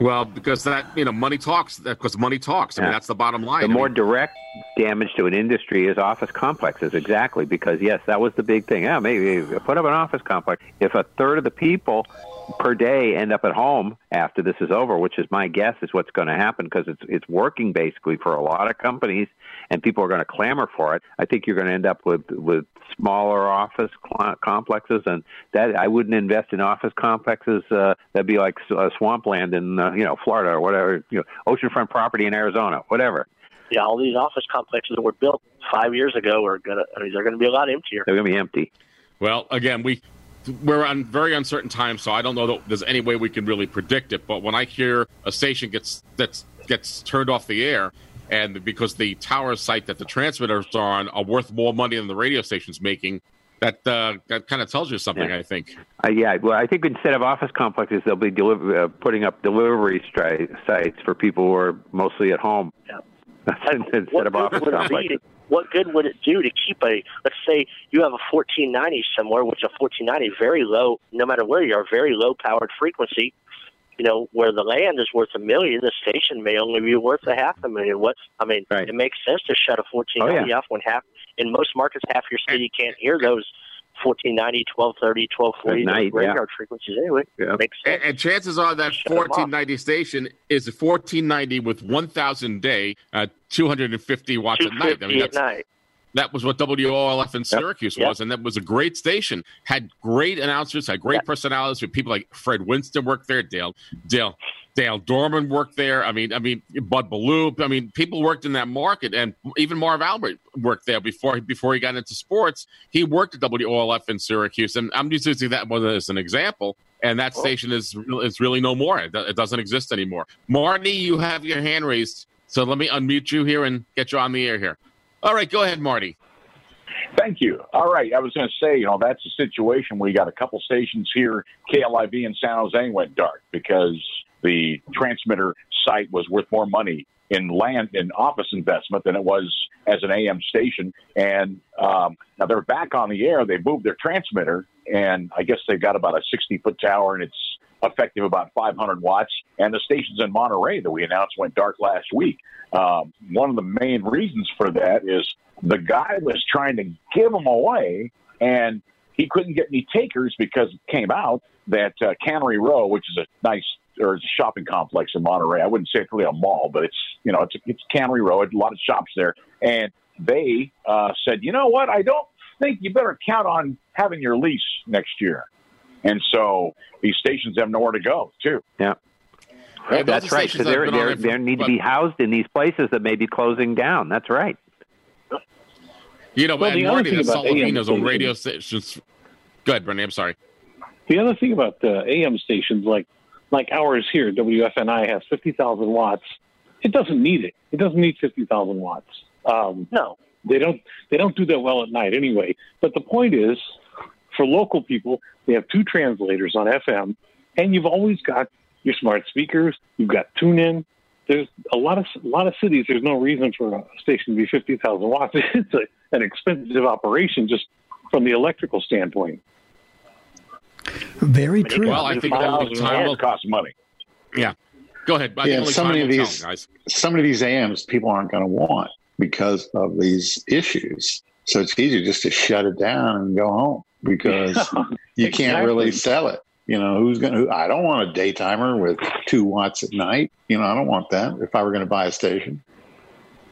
Speaker 5: well, because that you know money talks. Because money talks. I yeah. mean, that's the bottom line.
Speaker 3: The
Speaker 5: I
Speaker 3: more
Speaker 5: mean,
Speaker 3: direct damage to an industry is office complexes. Exactly, because yes, that was the big thing. Yeah, maybe put up an office complex. If a third of the people per day end up at home after this is over, which is my guess is what's going to happen because it's it's working basically for a lot of companies, and people are going to clamor for it. I think you're going to end up with with smaller office complexes, and that I wouldn't invest in office complexes. Uh, that'd be like uh, swampland in uh, you know Florida or whatever, you know, oceanfront property in Arizona, whatever.
Speaker 2: Yeah, all these office complexes that were built five years ago are gonna. I mean, they're going to be a lot emptier.
Speaker 3: They're going to be empty.
Speaker 5: Well, again, we we're on very uncertain times, so I don't know that there's any way we can really predict it. But when I hear a station gets that's gets turned off the air, and because the tower site that the transmitters are on are worth more money than the radio station's making, that uh, that kind of tells you something.
Speaker 3: Yeah.
Speaker 5: I think.
Speaker 3: Uh, yeah, well, I think instead of office complexes, they'll be deliver, uh, putting up delivery stri- sites for people who are mostly at home
Speaker 2: Yeah.
Speaker 3: instead
Speaker 2: what
Speaker 3: of office
Speaker 2: would
Speaker 3: complexes.
Speaker 2: to- what good would it do to keep a let's say you have a 1490 somewhere which a 1490 very low no matter where you are very low powered frequency you know where the land is worth a million the station may only be worth a half a million what i mean
Speaker 3: Right.
Speaker 2: it makes sense to shut a 1490
Speaker 3: Oh,
Speaker 2: off when half in most markets half your city can't hear those 1490 1230 1240
Speaker 3: At night,
Speaker 2: those
Speaker 3: yeah.
Speaker 2: frequencies anyway
Speaker 3: Yeah.
Speaker 2: makes sense
Speaker 5: And, and chances are that
Speaker 2: Shut 'em off.
Speaker 5: 1490 station is a 1490 with 1,000 day, uh, 250 watts at night. I
Speaker 2: 250
Speaker 5: mean,
Speaker 2: at night
Speaker 5: that was what WOLF in Syracuse
Speaker 2: Yep.
Speaker 5: was, and that was a great station. Had great announcers, had great
Speaker 2: Yep.
Speaker 5: personalities. With people like Fred Winston worked there, Dale, Dale, Dale Dorman worked there. I mean, I mean Bud Ballou. I mean, people worked in that market, and even Marv Albert worked there before before he got into sports. He worked at WOLF in Syracuse, and I'm just using that one as an example. And that station is is really no more. It, it doesn't exist anymore. Marty, you have your hand raised, so let me unmute you here and get you on the air here. All right, go ahead, Marty.
Speaker 9: Thank you. All right. I was going to say, you know, that's a situation you got a couple stations here. KLIV in San Jose went dark because the transmitter site was worth more money in land and office investment than it was as an AM station. And um, now they're back on the air. They moved their transmitter, and I guess they've got about a 60 foot tower, and it's effective about 500 watts. And the stations in Monterey that we announced went dark last week. Um, one of the main reasons for that is the guy was trying to give them away, and he couldn't get any takers because it came out that uh, Cannery Row, which is a nice or it's a shopping complex in Monterey. I wouldn't say it's really a mall, but it's you know it's it's Cannery Row. A lot of shops there, and they uh, said, you know what? I don't think you better count on having your lease next year. And so these stations have nowhere to go too.
Speaker 3: Yeah.
Speaker 5: Yeah,
Speaker 3: That's right.
Speaker 5: stations
Speaker 3: So they're, they're,
Speaker 5: for-
Speaker 3: they need to be housed in these places that may be closing down. That's right.
Speaker 5: You know,
Speaker 8: Well,
Speaker 5: and
Speaker 8: the other
Speaker 5: Marty,
Speaker 8: thing
Speaker 5: the
Speaker 8: about AM
Speaker 5: Salavino's on radio stations. Go ahead, Bernie. I'm sorry.
Speaker 8: The other thing about the AM stations, like like ours here, WFNI has fifty thousand watts. It doesn't need it. It doesn't need fifty thousand watts. Um,
Speaker 2: no
Speaker 8: they don't. They don't do that well at night anyway. But the point is, for local people, they have two translators on FM, and you've always got your smart speakers. You've got tune in. There's a lot of a lot of cities. There's no reason for a station to be fifty thousand watts. It's a, an expensive operation just from the electrical standpoint.
Speaker 1: Very true.
Speaker 5: Well, I think
Speaker 9: that
Speaker 5: over
Speaker 9: thousand
Speaker 5: time,
Speaker 9: watts costs money.
Speaker 5: yeah. Go ahead. I
Speaker 4: Yeah,
Speaker 5: think
Speaker 4: so many of these-
Speaker 5: tell.
Speaker 4: Some of these AMs people aren't going to want because of these issues. So it's easier just to shut it down and go home because you can't really sell it. You know, who's going to, I don't want a daytimer with two watts at night. You know, I don't want that if I were going to buy a station.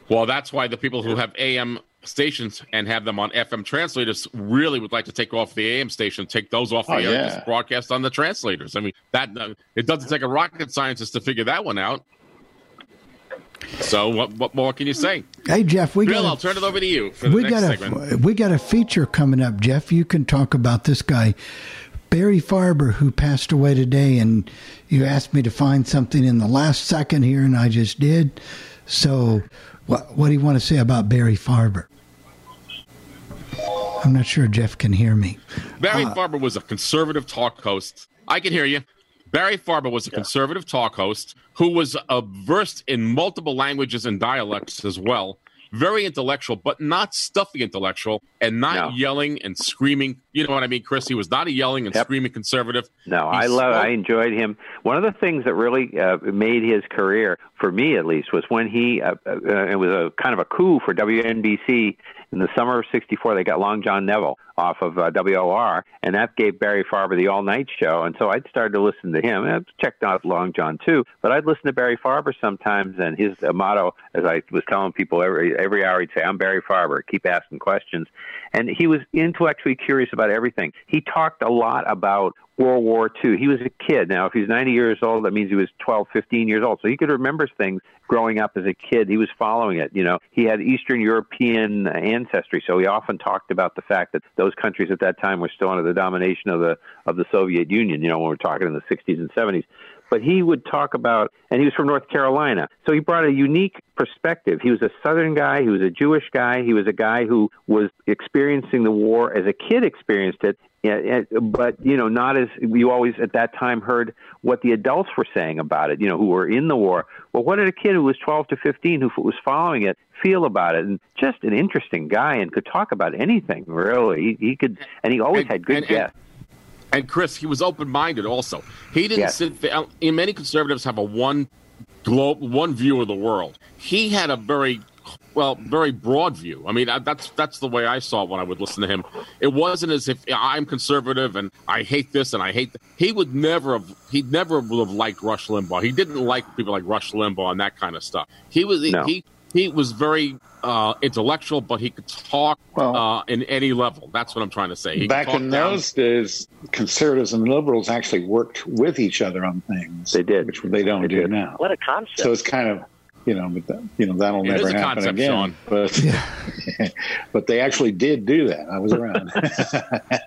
Speaker 5: Well, that's why the people who have AM stations and have them on FM translators really would like to take off the AM station, take those off the
Speaker 4: Oh,
Speaker 5: air,
Speaker 4: yeah.
Speaker 5: just broadcast on the translators. I mean, that uh, it doesn't take a rocket scientist to figure that one out. So, what what more can you say?
Speaker 1: Hey Jeff, we
Speaker 5: Bill,
Speaker 1: got
Speaker 5: I'll turn it over to you for the
Speaker 1: we
Speaker 5: next
Speaker 1: got
Speaker 5: segment.
Speaker 1: a we got a feature coming up, Jeff. You can talk about this guy, Barry Farber, who passed away today, and you asked me to find something in the last second here, and I just did. So, what what do you want to say about Barry Farber? I'm not sure Jeff can hear me.
Speaker 5: Barry
Speaker 1: Uh,
Speaker 5: Farber was a conservative talk host. I can hear you. Barry Farber was a conservative talk host who was uh, versed in multiple languages and dialects as well. Very intellectual, but not stuffy intellectual, and not
Speaker 3: No.
Speaker 5: yelling and screaming. You know what I mean, Chris? He was not a yelling and
Speaker 3: Yep.
Speaker 5: screaming conservative.
Speaker 3: No,
Speaker 5: He
Speaker 3: I love. I enjoyed him. One of the things that really uh, made his career, for me at least, was when he. Uh, uh, it was a kind of a coup for WNBC in the summer of '64. They got Long John Nebel off of uh, WOR, and that gave Barry Farber the all-night show. And so I'd started to listen to him. I've checked out Long John too, but I'd listen to Barry Farber sometimes. And his uh, motto, as I was telling people every every hour, he'd say, "I'm Barry Farber. Keep asking questions." And he was intellectually curious about everything. He talked a lot about World War II. He was a kid. Now, if he's 90 years old, that means he was 12, 15 years old. So he could remember things growing up as a kid. He was following it. You know, he had Eastern European ancestry, so he often talked about the fact that those countries at that time were still under the domination of the of the Soviet Union. You know, when we're talking in the 60s and 70s. but he would talk about, and he was from North Carolina, so he brought a unique perspective. He was a Southern guy, he was a Jewish guy, he was a guy who was experiencing the war as a kid experienced it, yeah, but you know, not as you always at that time heard what the adults were saying about it. You know, who were in the war. Well, what did a kid who was 12 to 15 who was following it feel about it? And just an interesting guy and could talk about anything. Really, he, he could, and he always
Speaker 5: And-
Speaker 3: had good
Speaker 5: and-
Speaker 3: guests.
Speaker 5: And Chris, he was open minded also. He didn't
Speaker 3: Yes.
Speaker 5: sit there. And many conservatives have a one globe, one view of the world. He had a very, well, very broad view. I mean, that's that's the way I saw it when I would listen to him. It wasn't as if I'm conservative and I hate this and I hate. Th-. He would never have. He never would have liked Rush Limbaugh. He didn't like people like Rush Limbaugh and that kind of stuff. He was
Speaker 3: No.
Speaker 5: he he was very uh, intellectual, but he could talk uh, in any level. That's what I'm trying to say. He
Speaker 4: Back in
Speaker 5: down-
Speaker 4: those days, conservatives and liberals actually worked with each other on things. They
Speaker 3: did,
Speaker 4: which they don't do now.
Speaker 2: What a concept.
Speaker 4: So it's kind of, you know, but that, you know that'll
Speaker 5: It
Speaker 4: never
Speaker 5: is a
Speaker 4: happen
Speaker 5: concept,
Speaker 4: again.
Speaker 5: Sean.
Speaker 4: But but they actually did do that. I was around.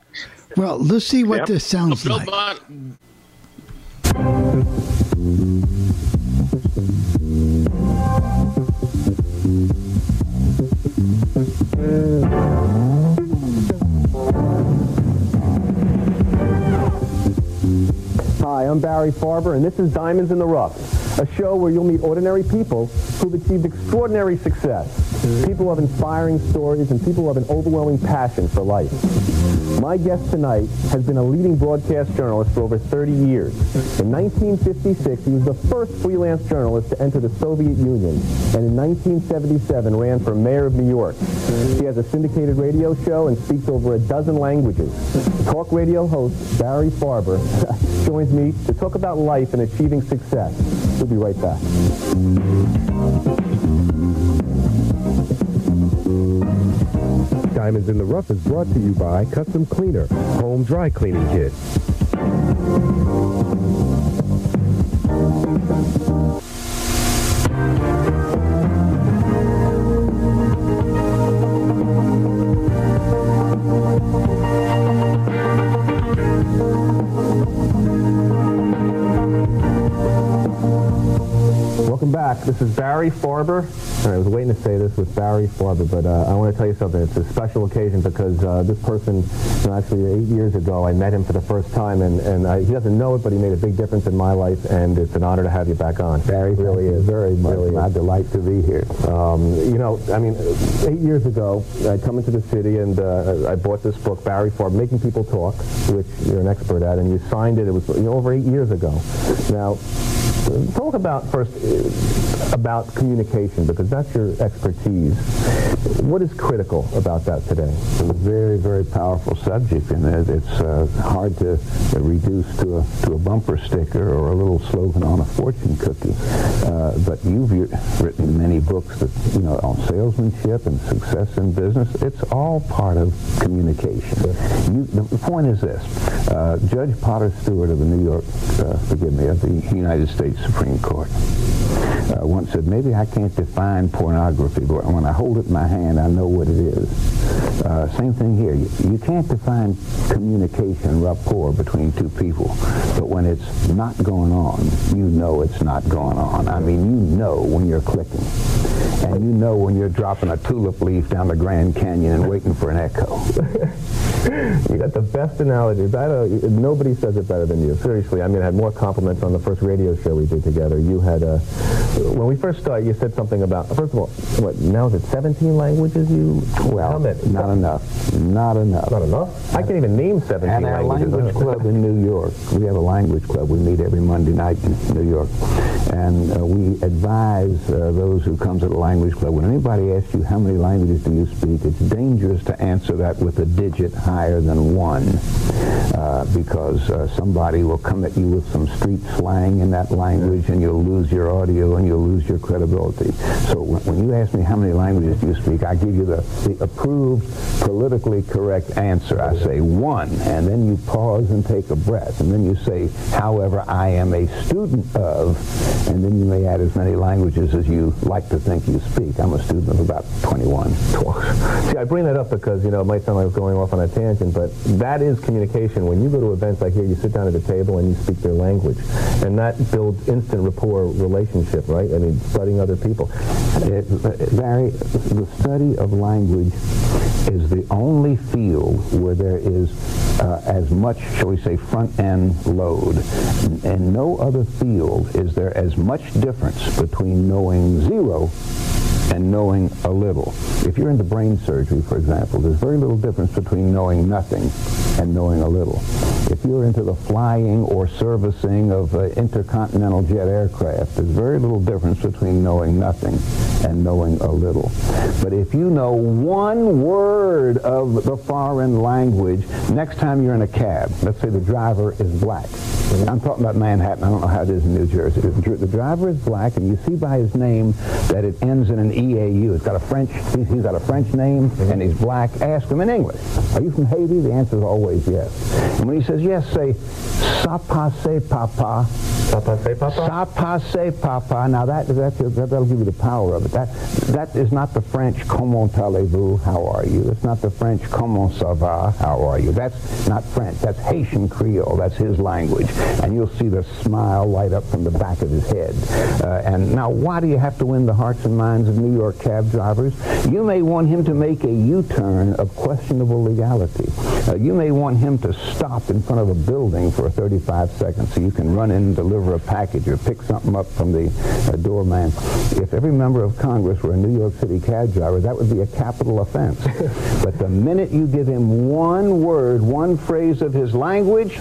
Speaker 1: Well, let's see what
Speaker 4: Yep.
Speaker 1: this sounds
Speaker 5: Bill
Speaker 1: like.
Speaker 5: Maher-
Speaker 11: Hi, I'm Barry Farber, and this is Diamonds in the Rough, a show where you'll meet ordinary people who've achieved extraordinary success. People who have inspiring stories and people who have an overwhelming passion for life. My guest tonight has been a leading broadcast journalist for over 30 years. In 1956, he was the first freelance journalist to enter the Soviet Union, and in 1977 ran for mayor of New York. He has a syndicated radio show and speaks over a dozen languages. Talk radio host Barry Farber joins me to talk about life and achieving success. We'll be right back.
Speaker 12: Diamonds in the Rough is brought to you by Custom Cleaner, Home Dry Cleaning Kit.
Speaker 11: Back. This is Barry Farber. And I was waiting to say this with Barry Farber, but uh, I want to tell you something. It's a special occasion because uh, this person, you know, actually eight years ago, I met him for the first time, and, and I, he doesn't know it, but he made a big difference in my life, and it's an honor to have you back on. Barry, really is. Very much. Really my delight to be here. Um, you know, I mean, eight years ago, I come into the city, and uh, I bought this book, Barry Farber, Making People Talk, which you're an expert at, and you signed it. It was you know, over eight years ago. Now, Talk about first about communication because that's your expertise. What is critical about that today?
Speaker 13: It's a very, very powerful subject, and it- it's uh, hard to reduce to a, to a bumper sticker or a little slogan on a fortune cookie. Uh, but you've written many books that, you know, on salesmanship and success in business. It's all part of communication. You, the point is this. Uh, Judge Potter Stewart of the New York, uh, forgive me, of the United States Supreme Court uh, once said, maybe I can't define pornography, but when I hold it in my hand, I know what it is. Uh, same thing here. You, you can't define communication, rapport between two people, but when it's not going on, you know it's not going on. I mean, you know when you're clicking. And you know when you're dropping a tulip leaf down the Grand Canyon and waiting for an echo.
Speaker 11: You got the best analogy. That, uh, nobody says it better than you. Seriously, I mean, I had more compliments on the first radio show we did together. You had, a, when we first started, you said something about, first of all, what, now is it 17 languages you
Speaker 13: Well,
Speaker 11: many?
Speaker 13: not enough. Not enough.
Speaker 11: Not enough? I can't even name 17
Speaker 13: At our
Speaker 11: languages.
Speaker 13: language club in New York, we have a language club. We meet every Monday night in New York, and uh, we advise uh, those who come to the language club. When anybody asks you how many languages do you speak, it's dangerous to answer that with a digit higher than one, uh, because uh, somebody will come at you with some street slang in that language, and you'll lose your audio and you'll lose your credibility. So when, when you ask me how many languages do you speak, I give you the, the approved, politically correct answer. I say one, and then you pause and take a breath, and then you say, however, I am a student of, and then you may add as many languages as you like to think you speak. I'm a student of about 21.
Speaker 11: See, I bring that up because, you know, it might sound like I was going off on a tangent, but that is communication. When you go to events like here, you sit down at a table and you speak their language, and that builds instant rapport relationship, right? I mean, studying other people.
Speaker 13: It, Barry, the study of language is the only field where there is uh, as much, shall we say, front end load. In no other field is there as much difference between knowing zero and knowing a little. If you're into brain surgery, for example, there's very little difference between knowing nothing and knowing a little. If you're into the flying or servicing of uh, intercontinental jet aircraft, there's very little difference between knowing nothing and knowing a little. But if you know one word of the foreign language, next time you're in a cab, let's say the driver is black. I'm talking about Manhattan. I don't know how it is in New Jersey. The driver is black, and you see by his name that it ends in an EAU. It's got a French, he's, he's got a French name, and he's black. Ask him in English. Are you from Haiti? The answer is always yes. And when he says yes, say, ça passe papa.
Speaker 11: Ça passe papa?
Speaker 13: Ça passe papa. Now that, that, that'll give you the power of it. That, that is not the French comment allez-vous, how are you? It's not the French comment ça va, how are you? That's not French. That's Haitian Creole. That's his language. And you'll see the smile light up from the back of his head. Uh, and now why do you have to win the hearts and minds of New York cab drivers? You may want him to make a U-turn of questionable legality. Uh, you may want him to stop in front of a building for 35 seconds so you can run in and deliver a package or pick something up from the uh, doorman. If every member of Congress were a New York City cab driver, that would be a capital offense. but the minute you give him one word, one phrase of his language,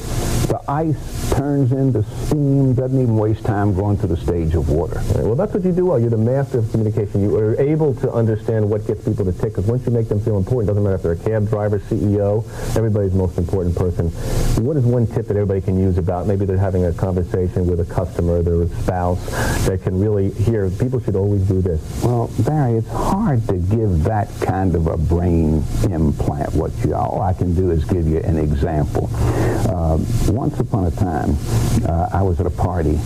Speaker 13: the ice turns into steam, doesn't even waste time going to the stage of water.
Speaker 11: Right, well, that's what you do well. You're the master of communication. You are able to understand what gets people to tick, because once you make them feel important, doesn't matter if they're a cab driver, CEO, everybody's most important person. What is one tip that everybody can use about maybe they're having a conversation with a customer, their spouse, that can really hear, people should always do this?
Speaker 13: Well, Barry, it's hard to give that kind of a brain implant. What you, all I can do is give you an example. Uh, once upon a time, uh, I was at a party,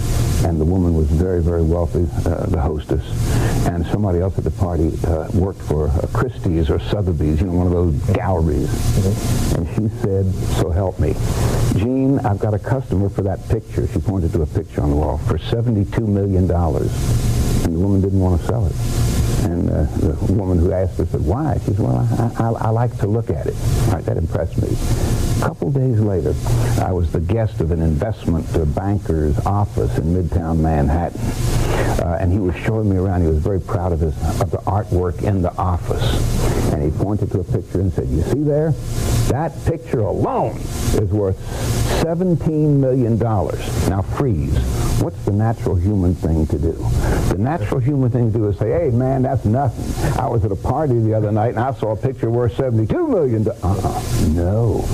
Speaker 13: and the woman was very, very wealthy, uh, the hostess, and somebody else at the party uh, worked for uh, Christie's or Sotheby's, you know, one of those galleries. Mm-hmm. And she said, so help me. Gene, I've got a customer for that picture. She pointed to a picture on the wall for $72 million. And the woman didn't want to sell it. And uh, the woman who asked her said, why? She said, well, I, I, I, like to look at it. All right, that impressed me. A couple days later, I was the guest of an investment banker's office in Midtown Manhattan. Uh, and he was showing me around. He was very proud of, his, of the artwork in the office. And he pointed to a picture and said, you see there? That picture alone is worth $17 million. Now freeze. What's the natural human thing to do? The natural human thing to do is say, hey, man, that's nothing. I was at a party the other night and I saw a picture worth $72 million. Uh-uh. No,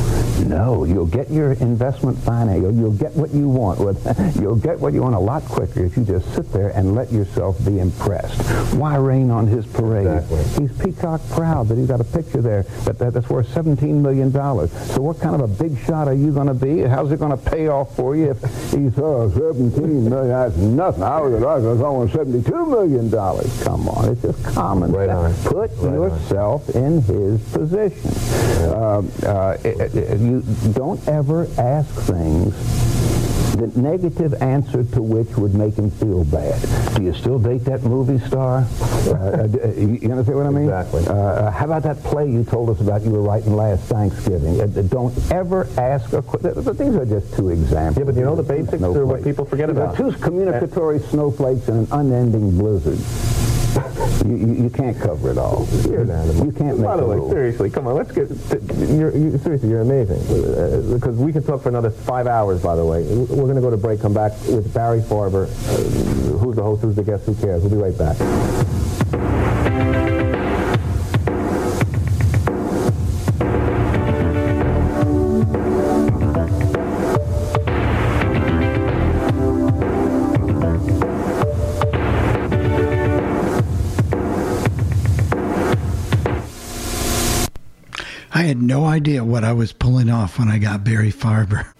Speaker 13: no. You'll get your investment finance. You'll, you'll get what you want. You'll get what you want a lot quicker if you just sit there and let yourself be impressed. Why rain on his parade?
Speaker 11: Exactly.
Speaker 13: He's peacock proud that he's got a picture there that, that, that's worth $17 million. So what kind of a big shot are you going to be? How's it going to pay off for you if he's, oh, 17 million, that's nothing. I was, I was almost $72 million. Come on, it's just common
Speaker 11: right
Speaker 13: sense. Put
Speaker 11: right
Speaker 13: yourself on. in his position. Yeah. Uh, uh, it, it, you don't ever ask things the negative answer to which would make him feel bad. Do you still date that movie star? Uh, uh you understand what I mean?
Speaker 11: Exactly.
Speaker 13: Uh, how about that play you told us about you were writing last Thanksgiving? Uh, don't ever ask a question. These are just two examples.
Speaker 11: Yeah, but you know the basics are what people forget about.
Speaker 13: Two communicatory snowflakes in an unending blizzard. You, you, you, can't cover it all.
Speaker 11: You're an animal.
Speaker 13: You can't make
Speaker 11: By the way, seriously, come on, let's get. You're, you, seriously, you're amazing. Uh, because we can talk for another five hours. By the way, we're going to go to break. Come back with Barry Farber. Uh, who's the host? Who's the guest? Who cares? We'll be right back.
Speaker 1: Had no idea what I was pulling off when I got Barry Farber.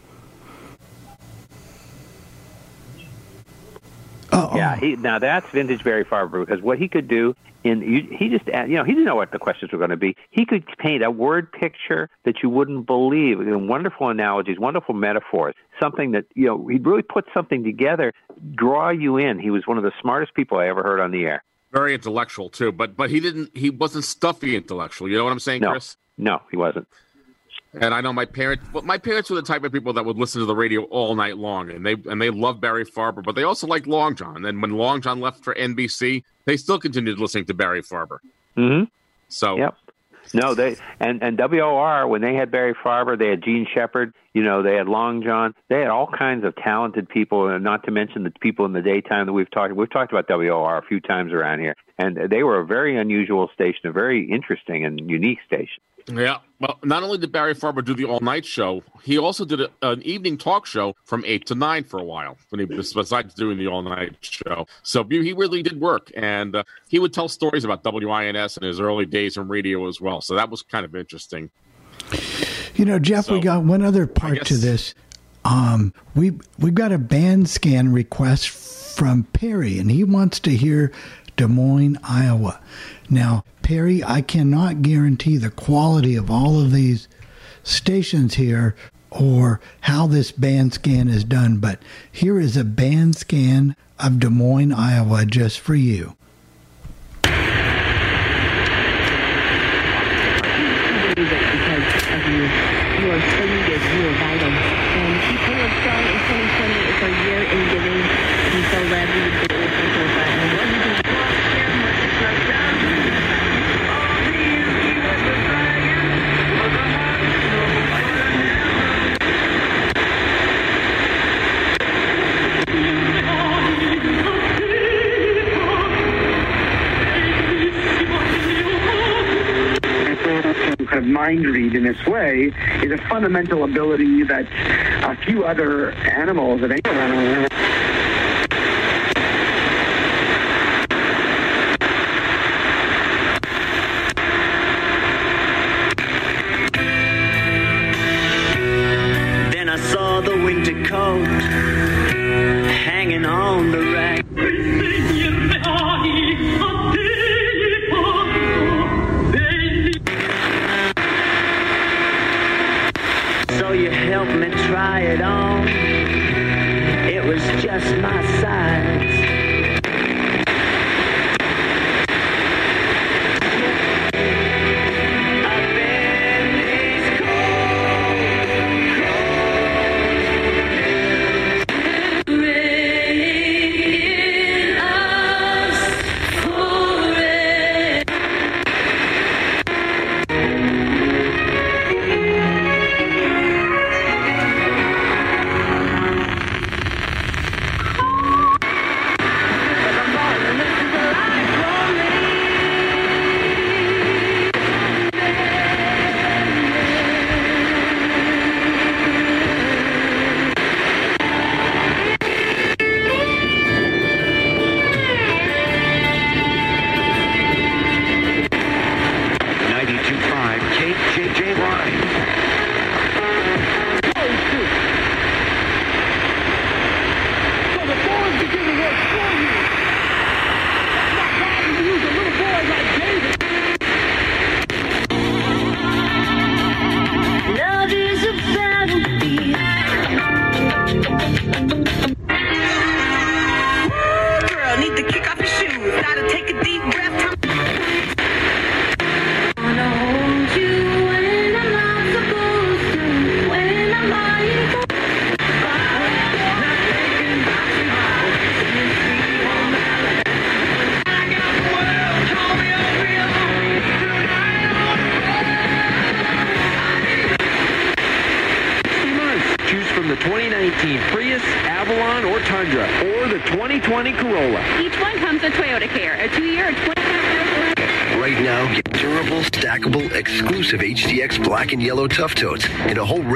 Speaker 1: Oh,
Speaker 3: yeah. He, now that's vintage Barry Farber because what he could do in you, he just you know he didn't know what the questions were going to be. He could paint a word picture that you wouldn't believe. You know, wonderful analogies, wonderful metaphors. Something that you know he'd really put something together, draw you in. He was one of the smartest people I ever heard on the air.
Speaker 5: Very intellectual too, but but he didn't. He wasn't stuffy intellectual. You know what I'm saying,
Speaker 3: No.
Speaker 5: Chris?
Speaker 3: No, he wasn't.
Speaker 5: And I know my parents. Well, my parents were the type of people that would listen to the radio all night long, and they and they loved Barry Farber, but they also liked Long John. And when Long John left for NBC, they still continued listening to Barry Farber.
Speaker 3: Mm-hmm.
Speaker 5: So
Speaker 3: Yep. No, they and and WOR when they had Barry Farber, they had Jean Shepherd. You know, they had Long John. They had all kinds of talented people, and not to mention the people in the daytime that we've talked. We've talked about WOR a few times around here, and they were a very unusual station, a very interesting and unique station.
Speaker 5: Yeah. Well, not only did Barry Farber do the all night show, he also did a, an evening talk show from eight to nine for a while. When he was besides doing the all night show, so he really did work, and uh, he would tell stories about WINS and his early days in radio as well. So that was kind of interesting.
Speaker 1: You know, Jeff, we got one other part to this. Um, we we've got a band scan request from Perry, and he wants to hear Des Moines, Iowa. Now, Perry, I cannot guarantee the quality of all of these stations here or how this band scan is done, but here is a band scan of Des Moines, Iowa, just for you.
Speaker 14: Of
Speaker 15: mind read in this way is a fundamental ability that a few other animals of any
Speaker 16: Then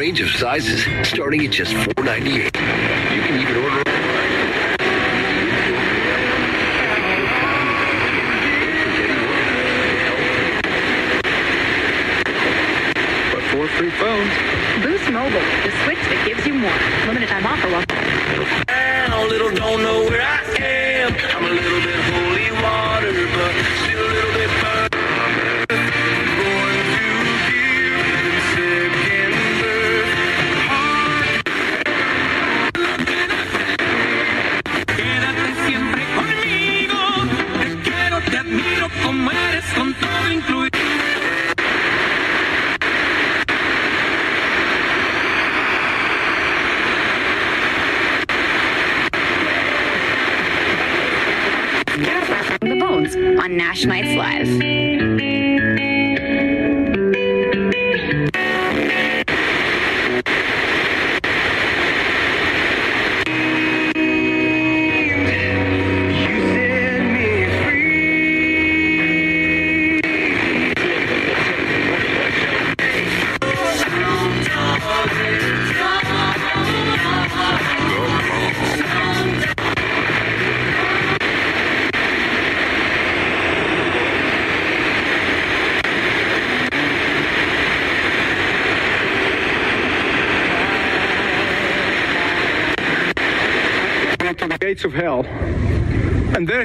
Speaker 17: range of sizes, starting at just $4.98.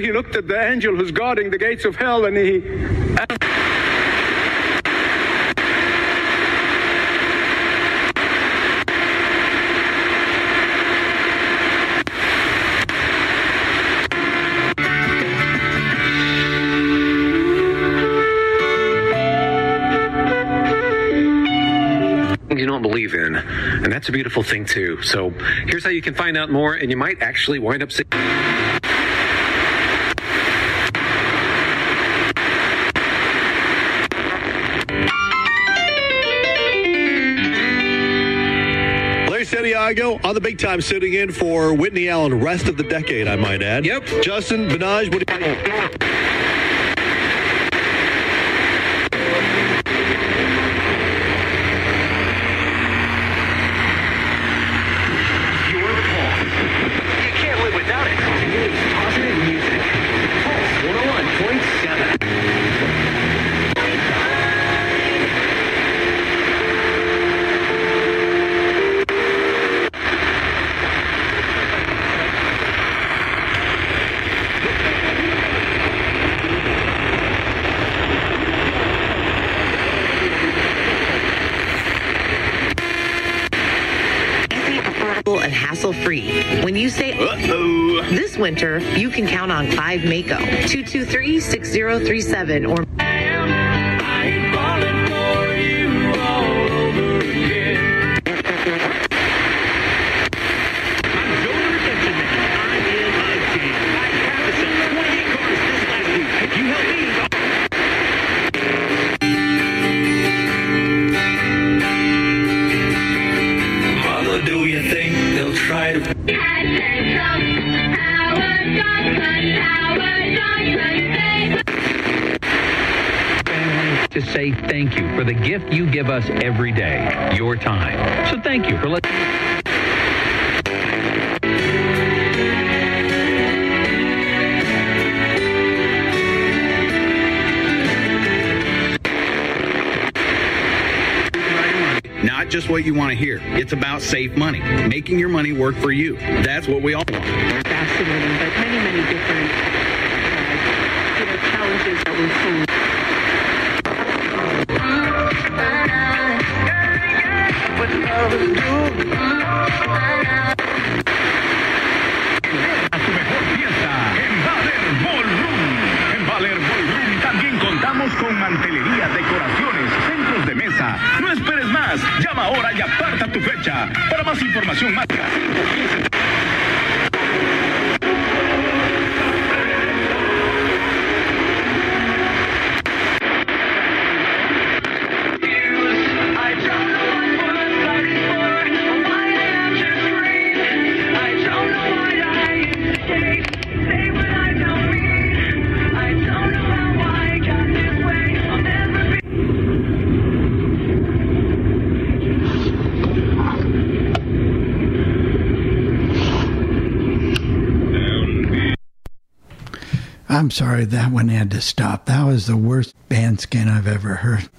Speaker 18: he looked at the angel who's guarding the gates of hell, and he.
Speaker 19: you don't believe in. And that's a beautiful thing, too. So here's how you can find out more, and you might actually wind up seeing.
Speaker 20: On the big time sitting in for Whitney Allen rest of the decade, I might add. Yep. Justin, Benaj, what do you
Speaker 21: winter, you can count on 5 Mako. 223-6037 or
Speaker 22: us every day, your time. So thank you for letting.
Speaker 23: Not just what you want to hear. It's about safe money, making your money work for you. That's what we all want.
Speaker 24: fascinating, but many, many different uh, you know, challenges that we've seen.
Speaker 25: en Valer Ballroom. En Valer Ballroom también contamos con mantelería, decoraciones, centros de mesa. No esperes más. Llama ahora y aparta tu fecha. Para más información, marca 515.
Speaker 1: I'm sorry, that one had to stop. That was the worst band scan I've ever heard.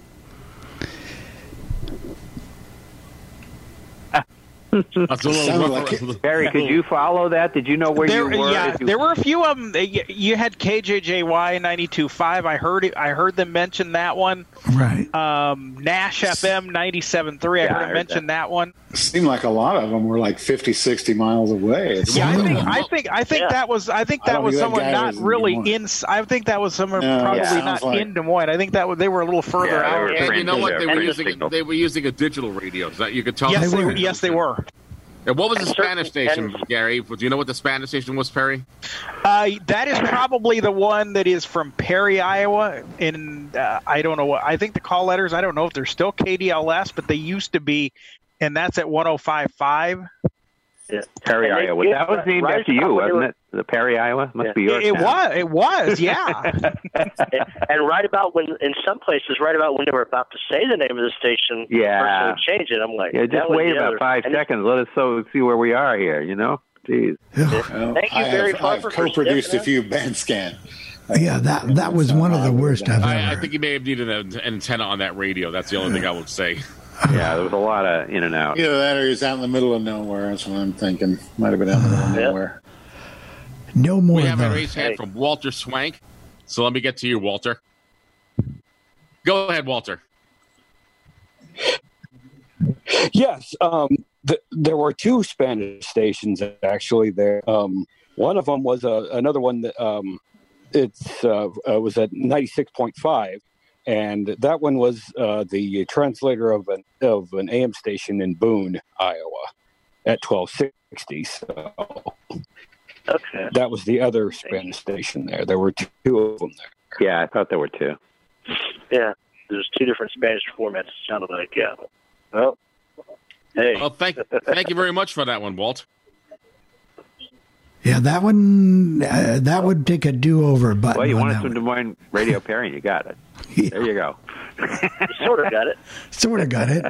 Speaker 5: That's a little rough.
Speaker 3: Barry, could you follow that? Did you know where
Speaker 26: there,
Speaker 3: you were?
Speaker 26: Yeah,
Speaker 3: you-
Speaker 26: there were a few of them. You had KJJY 92.5. I heard it. I heard them mention that one.
Speaker 1: Right.
Speaker 26: Um, Nash FM 97.3. I
Speaker 4: Yeah, I
Speaker 26: heard him
Speaker 4: heard
Speaker 26: mention that. one.
Speaker 4: seemed like a lot of them were like 50, 60 miles away. It's
Speaker 26: Yeah, I think I think I think that was I think that
Speaker 4: don't
Speaker 26: was
Speaker 4: think that
Speaker 26: someone not
Speaker 4: was in
Speaker 26: really
Speaker 4: Des
Speaker 26: in. I think that was someone
Speaker 4: No,
Speaker 26: probably
Speaker 4: yeah,
Speaker 26: not
Speaker 4: like-
Speaker 26: in Des Moines. I think that was, they were a little further out.
Speaker 5: And you know what? They were using they were using a digital radio. That you could tell.
Speaker 26: Yes,
Speaker 5: them-
Speaker 26: they, yes, they were.
Speaker 5: And what was the Spanish station,
Speaker 27: and-
Speaker 5: Gary? Do you know what the Spanish station was, Perry?
Speaker 26: Uh, that is probably the one that is from Perry, Iowa. And uh, I don't know what I think the call letters. I don't know if they're still KDLS, but they used to be, and that's at 105.5.
Speaker 27: Yeah.
Speaker 3: Perry,
Speaker 26: And they
Speaker 3: Iowa.
Speaker 26: give
Speaker 3: That was named
Speaker 26: right
Speaker 3: after you,
Speaker 26: about when they
Speaker 3: wasn't
Speaker 26: were-
Speaker 3: it? The Perry, Iowa must
Speaker 27: Yeah.
Speaker 3: be yours.
Speaker 26: It, it was. It was. Yeah.
Speaker 27: and right about when, in some places, right about when they were about to say the name of the station, the
Speaker 3: Yeah.
Speaker 27: person would change it. I'm like,
Speaker 3: Yeah, just wait about
Speaker 27: other.
Speaker 3: five
Speaker 27: And-
Speaker 3: seconds. Let us so see where we are here. You know, jeez.
Speaker 27: Thank you
Speaker 4: I
Speaker 27: very much
Speaker 4: I've
Speaker 27: for
Speaker 4: co-produced a few band scan.
Speaker 1: Yeah, that that was one of the worst I've
Speaker 5: I, I think you may have needed an antenna on that radio. That's the only thing I would say.
Speaker 3: Yeah, there was a lot of in and out.
Speaker 4: Either that or he's out in the middle of nowhere. That's what I'm thinking. Might have been out in the middle of nowhere.
Speaker 1: No more
Speaker 5: We
Speaker 1: of
Speaker 5: have a
Speaker 1: those.
Speaker 5: raised hand from Walter Swank. So let me get to you, Walter. Go ahead, Walter.
Speaker 28: Yes, um, th- there were two Spanish stations actually. There, um, one of them was uh, another one that um, it's uh, uh, was at ninety six point five, and that one was uh, the translator of an of an AM station in Boone, Iowa, at twelve sixty. So
Speaker 27: Okay.
Speaker 28: that was the other Spanish station there. There were two of them there.
Speaker 3: Yeah, I thought there were two.
Speaker 27: Yeah, there's two different Spanish formats. It sounded like yeah. Well, hey.
Speaker 5: Well, thank thank you very much for that one, Walt.
Speaker 1: Yeah, that one uh, that would take a do over button.
Speaker 3: Well, you wanted some
Speaker 1: one.
Speaker 3: Des Moines radio pairing, you got it. There you go.
Speaker 27: sort of got it.
Speaker 1: Sort of got it.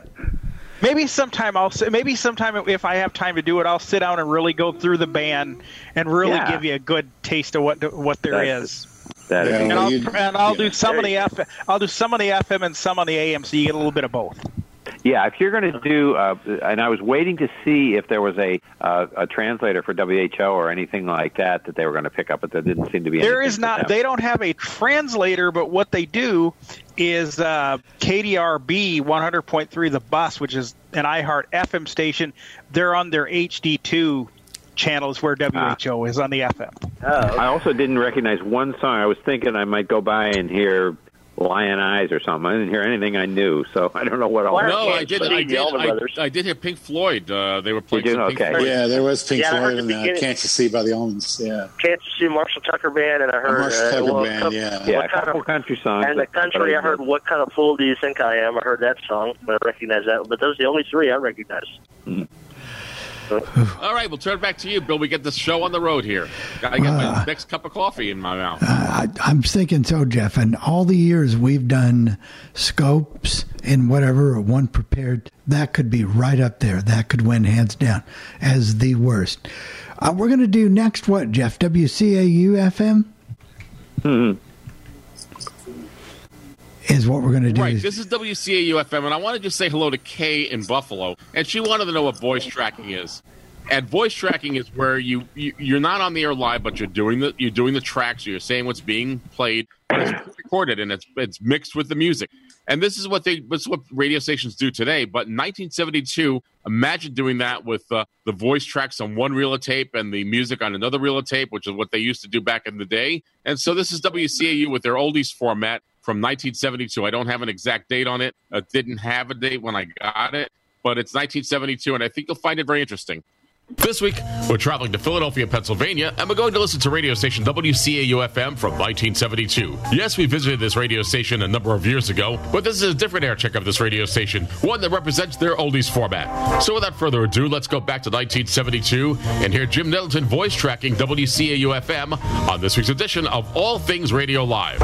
Speaker 26: Maybe sometime I'll sit- maybe sometime if I have time to do it, I'll sit down and really go through the band and really
Speaker 3: Yeah.
Speaker 26: give you a good taste of what what there
Speaker 3: That's-
Speaker 26: is.
Speaker 3: That'd
Speaker 4: Yeah,
Speaker 3: be
Speaker 26: And
Speaker 4: well,
Speaker 26: I'll and I'll do some of
Speaker 27: There
Speaker 26: the
Speaker 27: you
Speaker 26: F I'll do some of the FM and some on the AM, so you get a little bit of both.
Speaker 3: Yeah, if you're going to do, uh, and I was waiting to see if there was a uh, a translator for WHO or anything like that that they were going to pick up, but there didn't seem to be.
Speaker 26: There is not. They don't have a translator, but what they do is uh, KDRB 100.3 The Bus, which is an iHeart FM station. They're on their HD2 channels where WHO is on the FM.
Speaker 27: Oh,
Speaker 3: I also didn't recognize one song. I was thinking I might go by and hear Lion Eyes or something. I didn't hear anything I knew, so I don't know what all.
Speaker 27: Why
Speaker 5: No, I did.
Speaker 27: Steve
Speaker 5: I did. I, I did hear Pink Floyd. Uh, they were playing
Speaker 3: did?
Speaker 5: Pink
Speaker 3: Okay.
Speaker 5: Floyd.
Speaker 4: Yeah, there was Pink
Speaker 27: Yeah, I heard
Speaker 4: Floyd
Speaker 27: the
Speaker 4: and uh,
Speaker 27: beginning.
Speaker 4: Can't You See by the Almonds. Yeah.
Speaker 27: Can't You See Marshall Tucker Band, and I heard
Speaker 4: Marshall
Speaker 27: uh,
Speaker 4: Tucker
Speaker 27: well,
Speaker 4: Band,
Speaker 27: couple-
Speaker 4: yeah.
Speaker 3: Yeah,
Speaker 27: what
Speaker 3: a
Speaker 27: kind
Speaker 3: couple
Speaker 27: of,
Speaker 3: country songs.
Speaker 27: and the
Speaker 3: but- but
Speaker 27: country. I heard "What Kind of Fool Do You Think I Am?" I heard that song, but I recognize that. But those are the only three I recognize.
Speaker 5: All right, we'll turn it back to you, Bill. We get this show on the road here. Got to get my
Speaker 1: Uh,
Speaker 5: next cup of coffee in my mouth.
Speaker 1: I, I'm thinking so, Jeff. And all the years we've done scopes and whatever, one prepared, that could be right up there. That could win hands down as the worst. Uh, we're going to do next what, Jeff? WCAU FM
Speaker 3: Hmm.
Speaker 1: Is what we're going to do.
Speaker 5: Right, this is WCAU FM, and I wanted to just say hello to Kay in Buffalo, and she wanted to know what voice tracking is. And voice tracking is where you, you you're not on the air live, but you're doing the you're doing the tracks. You're saying what's being played, and it's recorded, and it's it's mixed with the music. And this is what they this is what radio stations do today. But in 1972, imagine doing that with uh, the voice tracks on one reel of tape and the music on another reel of tape, which is what they used to do back in the day. And so this is WCAU with their oldies format from 1972. I don't have an exact date on it. I didn't have a date when I got it, but it's 1972, and I think you'll find it very interesting. This week, we're traveling to Philadelphia, Pennsylvania, and we're going to listen to radio station WCAU FM from 1972. Yes, we visited this radio station a number of years ago, but this is a different air check of this radio station, one that represents their oldies format. So without further ado, let's go back to 1972 and hear Jim Nettleton voice tracking WCAU FM on this week's edition of All Things Radio Live.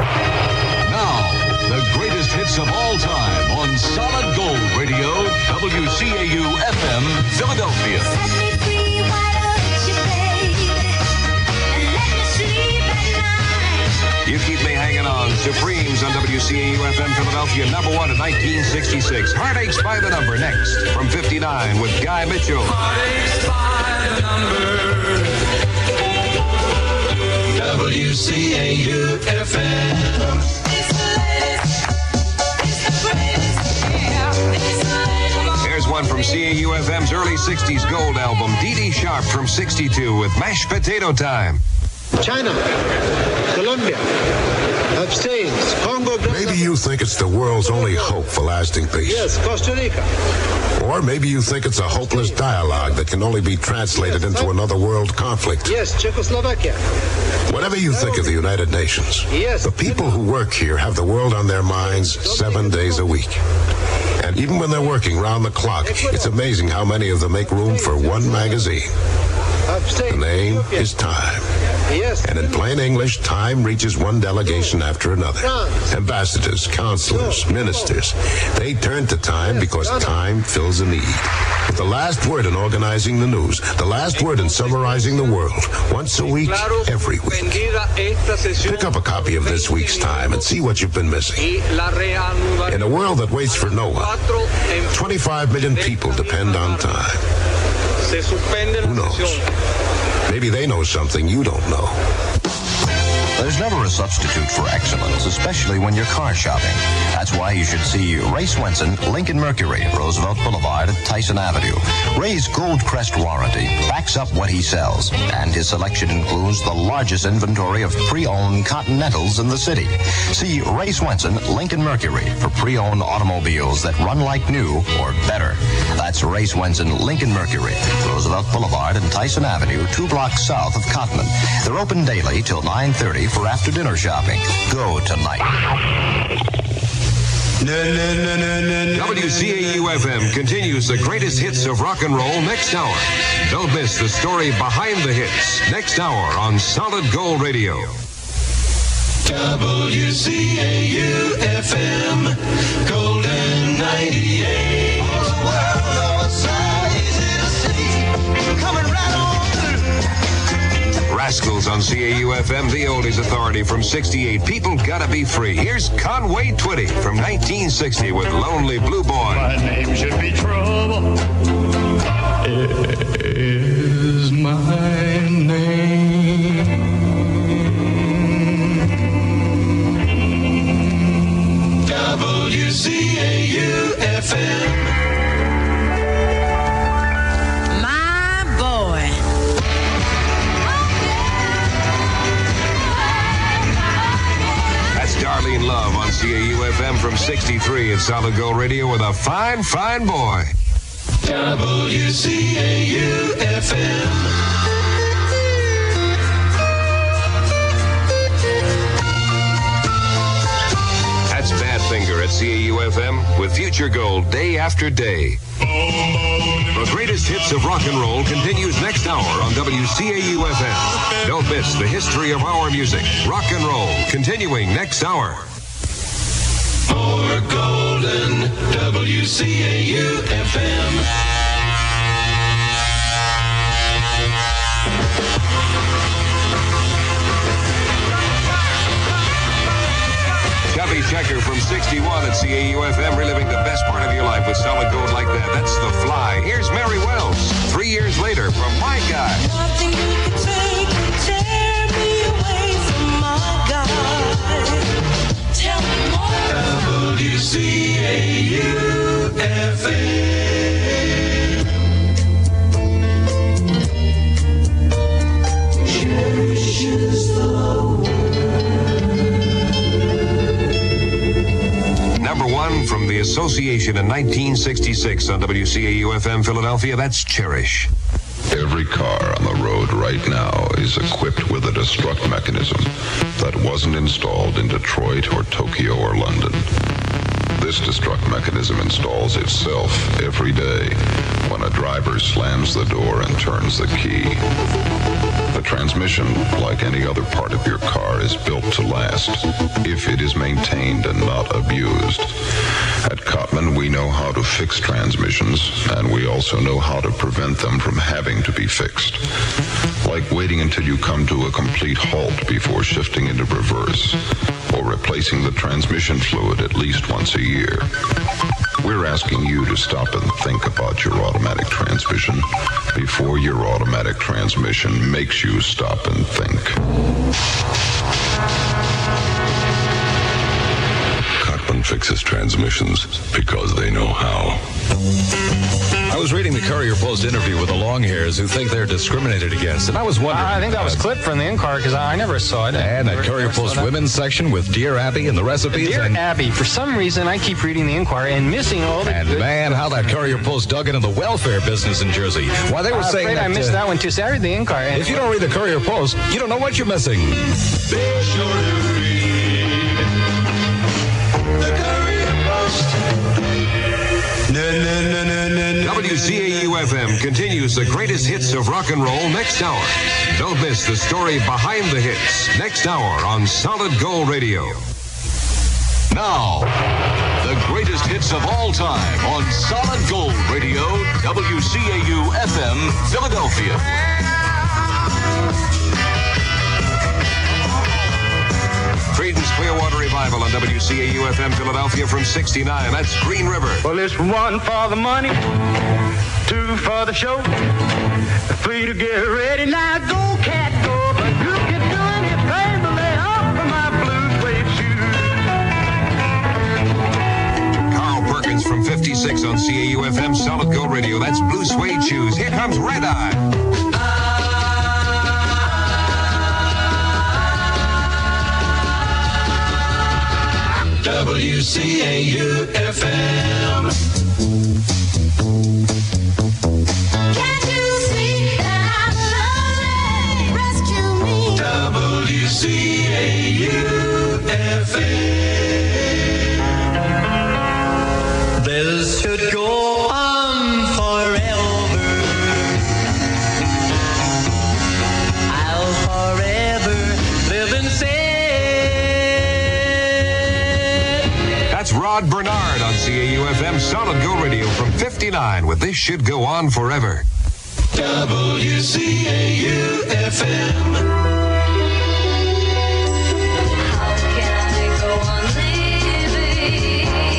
Speaker 29: Now, the greatest hits of all time on Solid Gold Radio, WCAU FM, Philadelphia. You keep me hanging on. Supremes on WCAU FM Philadelphia, number one in 1966. Heartaches by the number next from 59 with Guy Mitchell. Heartaches by the number.
Speaker 16: WCAU FM.
Speaker 29: Here's one FM's early 60s gold album, Dee Dee Sharp from 62 with Mashed Potato Time.
Speaker 30: China, Colombia, abstains. Congo.
Speaker 31: Maybe you think it's the world's only hope for lasting peace.
Speaker 30: Yes, Costa Rica.
Speaker 31: Or maybe you think it's a hopeless dialogue that can only be translated into another world conflict.
Speaker 30: Yes, Czechoslovakia.
Speaker 31: Whatever you think of the United Nations,
Speaker 30: Yes.
Speaker 31: the people who work here have the world on their minds seven days a week. And even when they're working round the clock, it's amazing how many of them make room for one magazine. The name is Time.
Speaker 30: Yes.
Speaker 31: And in plain English, time reaches one delegation after another. Ambassadors, counselors, ministers. They turn to time because time fills a need. With the last word in organizing the news, the last word in summarizing the world, once a week, every week. Pick up a copy of this week's Time and see what you've been missing. In a world that waits for no one, 25 million people depend on time. Who knows? Maybe they know something you don't know.
Speaker 32: There's never a substitute for excellence, especially when you're car shopping. That's why you should see Ray Swenson, Lincoln Mercury, Roosevelt Boulevard at Tyson Avenue. Ray's Gold Crest warranty backs up what he sells, and his selection includes the largest inventory of pre-owned Continentals in the city. See Ray Swenson, Lincoln Mercury for pre-owned automobiles that run like new or better. That's Ray Swenson, Lincoln Mercury, Roosevelt Boulevard and Tyson Avenue, two blocks south of Cottman. They're open daily till 9.30 for after dinner shopping. Go tonight.
Speaker 29: WCAU FM continues the greatest hits of rock and roll next hour. Don't miss the story behind the hits next hour on Solid Gold Radio.
Speaker 16: WCAU FM, Golden 98.
Speaker 29: Rascals on CAUFM, the oldies authority from 68. People gotta be free. Here's Conway Twitty from 1960 with Lonely Blue Boy.
Speaker 16: My name should be Trouble. Is my name. WCAU
Speaker 29: Love on CAU FM from 63 at Solid Gold Radio with a fine, fine boy.
Speaker 16: WCAU FM.
Speaker 29: That's Badfinger at CAU FM with Future Gold day after day. The greatest hits of rock and roll continues next hour on WCAUFM. Don't miss the history of our music, rock and roll, continuing next hour.
Speaker 16: More golden WCAU FM.
Speaker 29: Chubby Checker from 61 at CAU FM, reliving the best part of your life with solid gold like that. That's The Fly. Here's Mary Wells, three years later from My Guy.
Speaker 16: Nothing you can take can tear me away from my God. The
Speaker 29: Number one from the Association in 1966 on WCAU FM Philadelphia. That's Cherish.
Speaker 33: Every car on the road right now is equipped with a destruct mechanism that wasn't installed in Detroit or Tokyo or London. This destruct mechanism installs itself every day when a driver slams the door and turns the key. The transmission, like any other part of your car, is built to last if it is maintained and not abused. At Cottman, we know how to fix transmissions, and we also know how to prevent them from having to be fixed. Like waiting until you come to a complete halt before shifting into reverse, or replacing the transmission fluid at least once a year. We're asking you to stop and think about your automatic transmission before your automatic transmission makes you stop and think. Cottman fixes transmissions because they know how.
Speaker 34: I was reading the Courier Post interview with the long hairs who think they're discriminated against, and I was wondering.
Speaker 35: I think that was clipped from the in-car because I, I never saw it.
Speaker 34: And at Courier Post women's section with Dear Abby and the recipes.
Speaker 35: Dear
Speaker 34: and,
Speaker 35: Abby, for some reason I keep reading the Inquirer and missing all the.
Speaker 34: and man, how that Courier Post dug into the welfare business in Jersey. Why they were
Speaker 35: I'm
Speaker 34: saying
Speaker 35: afraid
Speaker 34: that.
Speaker 35: I missed
Speaker 34: uh,
Speaker 35: that one too. See, I read the Inquirer. and-
Speaker 34: If you don't read the Courier Post, you don't know what you're missing.
Speaker 29: WCAU FM continues the greatest hits of rock and roll next hour. Don't miss the story behind the hits next hour on Solid Gold Radio.
Speaker 36: Now, the greatest hits of all time on Solid Gold Radio, WCAU FM, Philadelphia.
Speaker 29: Creedence Clearwater Revival on WCAU FM Philadelphia from 69. That's Green River.
Speaker 37: Well, it's one for the money, two for the show, three to get ready. Now go, cat, go. But you can do anything but lay off of my blue suede shoes.
Speaker 29: Carl Perkins from 56 on CAU FM Solid Gold Radio. That's Blue Suede Shoes. Here comes Red Eye.
Speaker 16: WCAU FM.
Speaker 38: Can't you see that I'm lonely? Rescue me.
Speaker 16: WCAU FM.
Speaker 29: Rod Bernard on CAUFM Solid Gold Radio from 59 with This Should Go On Forever.
Speaker 16: WCAU FM.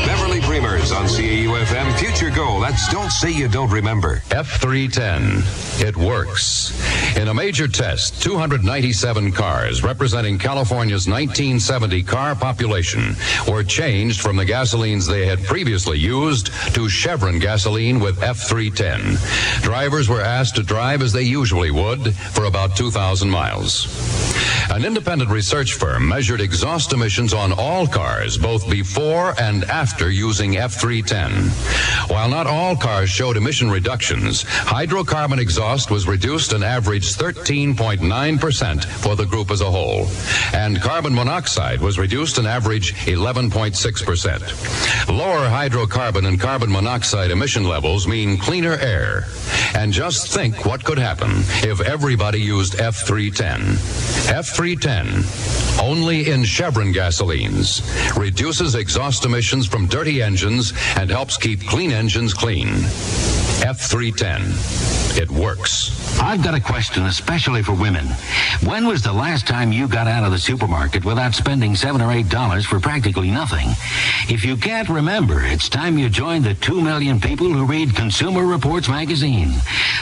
Speaker 29: Beverly Bremers on CAU FM Future Gold. That's Don't Say You Don't Remember.
Speaker 34: F310. It works. In a major test, 297 cars representing California's 1970 car population were changed from the gasolines they had previously used to Chevron gasoline with F310. Drivers were asked to drive as they usually would for about 2,000 miles. An independent research firm measured exhaust emissions on all cars, both before and after using F310. While not all cars showed emission reductions, hydrocarbon exhaust was reduced an average 13.9% for the group as a whole, and carbon monoxide was reduced an average 11.6%. Lower hydrocarbon and carbon monoxide emission levels mean cleaner air. And just think what could happen if everybody used F310. F310, only in Chevron gasolines, reduces exhaust emissions from dirty engines and helps keep clean engines clean. F310. It works.
Speaker 39: I've got a question, especially for women. When was the last time you got out of the supermarket without spending seven or eight dollars for practically nothing? If you can't remember, it's time you joined the two million people who read Consumer Reports magazine.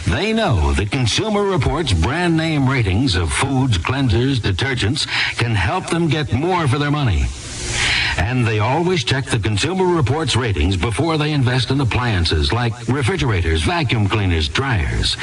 Speaker 39: They know that Consumer Reports brand name ratings of foods, cleansers, detergents can help them get more for their money. And they always check the Consumer Reports ratings before they invest in appliances like refrigerators, vacuum cleaners, dryers.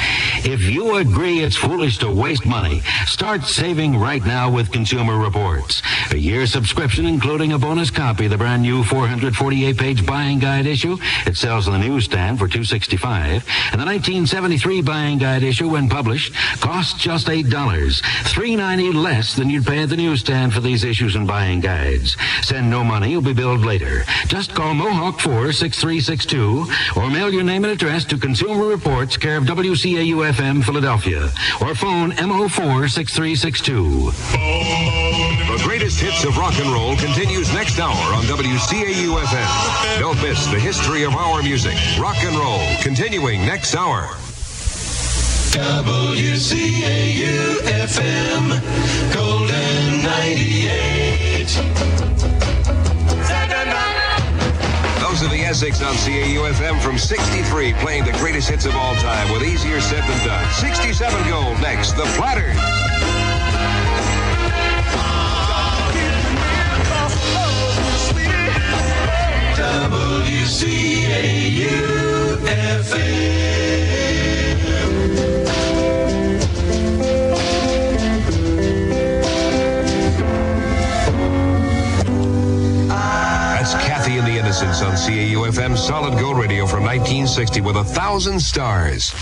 Speaker 39: If you agree it's foolish to waste money, start saving right now with Consumer Reports. A year subscription, including a bonus copy of the brand new 448-page buying guide issue. It sells on the newsstand for 265 And the 1973 buying guide issue, when published, costs just $8. $3.90 less than you'd pay at the newsstand for these issues and buying guides. Send no money, you'll be billed later. Just call Mohawk 46362 or mail your name and address to Consumer Reports, care of WCAU FM Philadelphia, or phone MO4 6362.
Speaker 29: The greatest hits of rock and roll continues next hour on WCAU FM. Don't miss the history of our music. Rock and roll continuing next hour.
Speaker 16: WCAU FM, Golden 98.
Speaker 29: Those are the Essex on CAUFM from 63, playing the greatest hits of all time with easier said than done. 67 gold next, The Platters.
Speaker 16: WCAU
Speaker 29: And the Innocents on CAUFM Solid Gold Radio from 1960 with a thousand stars.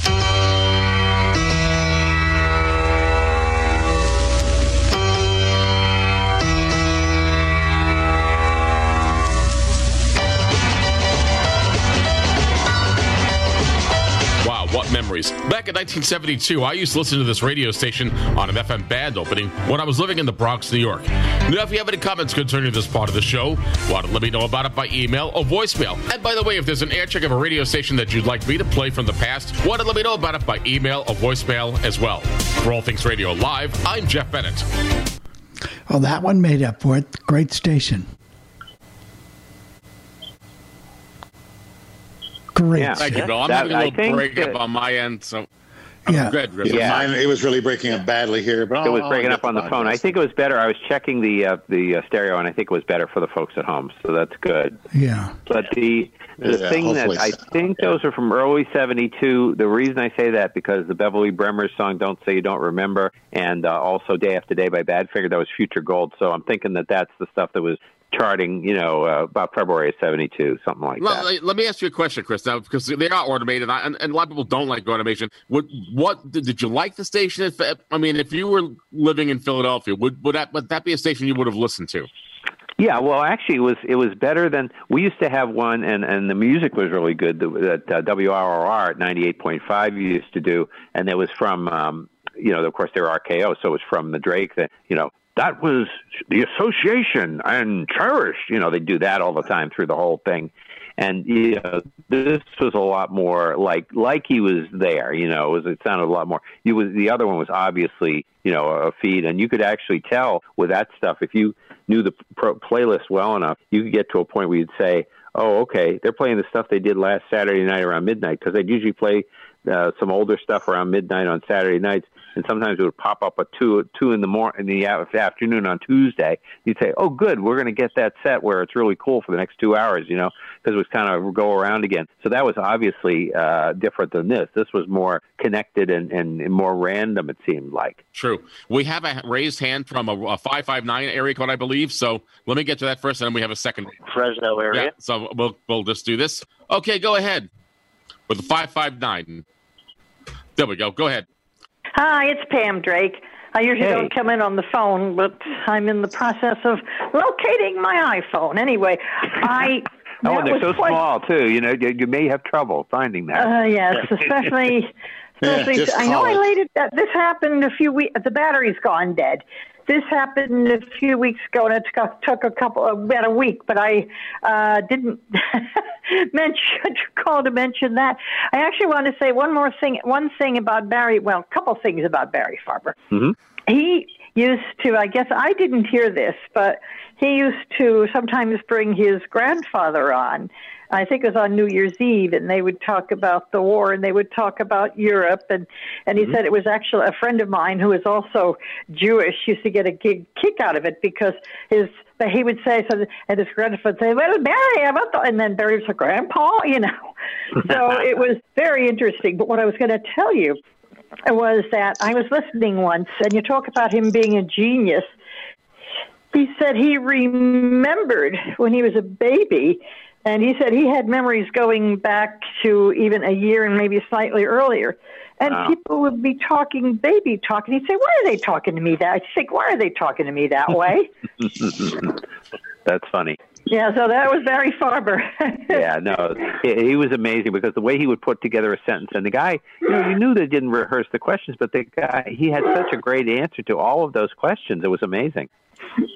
Speaker 5: Memories. Back in 1972, I used to listen to this radio station on an FM band opening when I was living in the Bronx, New York. Now, if you have any comments concerning this part of the show, want to let me know about it by email or voicemail. And by the way, if there's an air check of a radio station that you'd like me to play from the past, want to let me know about it by email or voicemail as well. For All Things Radio Live, I'm Jeff Bennett.
Speaker 1: Well, that one made up for it. Great station. Great.
Speaker 5: Thank you, Bill. I'm
Speaker 4: That-
Speaker 5: having a little
Speaker 4: think
Speaker 5: breakup
Speaker 4: that-
Speaker 5: on my end, so.
Speaker 1: Yeah.
Speaker 5: Good. Griffin.
Speaker 4: Yeah, mine, it was really breaking up badly here, but
Speaker 3: It was
Speaker 4: I'll-
Speaker 3: breaking
Speaker 4: I'll
Speaker 3: up on the phone. I think it was better. I was checking the uh, the uh, stereo, and I think it was better for the folks at home. So that's good.
Speaker 1: Yeah.
Speaker 3: But the the
Speaker 4: Yeah,
Speaker 3: thing that
Speaker 4: hopefully
Speaker 3: I
Speaker 4: so.
Speaker 3: think those are from early '72. The reason I say that because the Beverly Bremer song "Don't Say You Don't Remember" and uh, also "Day After Day" by Badfinger that was Future Gold. So I'm thinking that that's the stuff that was charting. You know, uh, about February of '72, something like
Speaker 5: Well,
Speaker 3: that.
Speaker 5: let- let me ask you a question, Chris. Now, because they are automated, and, and a lot of people don't like automation. Would what did, did you like the station? If, I mean, if you were living in Philadelphia, would would that would that be a station you would have listened to?
Speaker 3: Yeah, well, actually, it was it was better than we used to have one, and and the music was really good that uh, WROR at ninety eight point five used to do, and it was from um, you know, of course, they're RKO, so it was from the Drake that you know that was the association and cherished. You know, they do that all the time through the whole thing. And you know, this was a lot more like like he was there. You know, it was it sounded a lot more. You was the other one was obviously you know a feed, and you could actually tell with that stuff if you knew the pro- playlist well enough, you could get to a point where you'd say, "Oh, okay, they're playing the stuff they did last Saturday night around midnight," because they'd usually play uh, some older stuff around midnight on Saturday nights, and sometimes it would pop up at two two in the morning in the afternoon on Tuesday. You'd say, "Oh, good, we're going to get that set where it's really cool for the next two hours," you know, because it was kind of go around again. So that was obviously uh, different than this. This was more connected and, and, and more random. It seemed like.
Speaker 5: True. We have a raised hand from a, a five five nine area code, I believe. So let me get to that first, and then we have a second.
Speaker 27: Fresno area.
Speaker 5: Yeah. So we'll we'll just do this. Okay, go ahead with the five five nine. There we go. Go ahead.
Speaker 40: Hi, it's Pam Drake. I usually
Speaker 5: Hey.
Speaker 40: don't come in on the phone, but I'm in the process of locating my iPhone. Anyway, I.
Speaker 3: Oh, they're so
Speaker 40: quite-
Speaker 3: small too. You know, you, you may have trouble finding that.
Speaker 40: Uh, yes, especially. especially
Speaker 3: just
Speaker 40: I know
Speaker 3: call
Speaker 40: I
Speaker 3: it.
Speaker 40: laid it. Uh, this happened a few weeks. The battery's gone dead. This happened a few weeks ago, and it took, took a couple, about a week. But I uh, didn't mention call to mention that. I actually want to say one more thing. One thing about Barry. Well, a couple things about Barry Farber
Speaker 3: Mm-hmm.
Speaker 40: he used to i guess i didn't hear this but he used to sometimes bring his grandfather on i think it was on new year's eve and they would talk about the war and they would talk about europe and and he mm-hmm. said it was actually a friend of mine who is also jewish used to get a gig kick out of it because his but he would say something and his grandfather would say well barry what the, and then barry was like grandpa you know so it was very interesting but what i was going to tell you was that I was listening once, and you talk about him being a genius. He said he remembered when he was a baby, and he said he had memories going back to even a year and maybe slightly earlier. And
Speaker 3: Wow.
Speaker 40: people would be talking baby talk, and he'd say, "Why are they talking to me that?" I'd think, "Why are they talking to me that way?"
Speaker 3: That's funny.
Speaker 40: yeah, so that was Barry Farber.
Speaker 3: yeah, no, he, he was amazing because the way he would put together a sentence, and the guy, you know, you knew they didn't rehearse the questions, but the guy, he had such a great answer to all of those questions. It was amazing.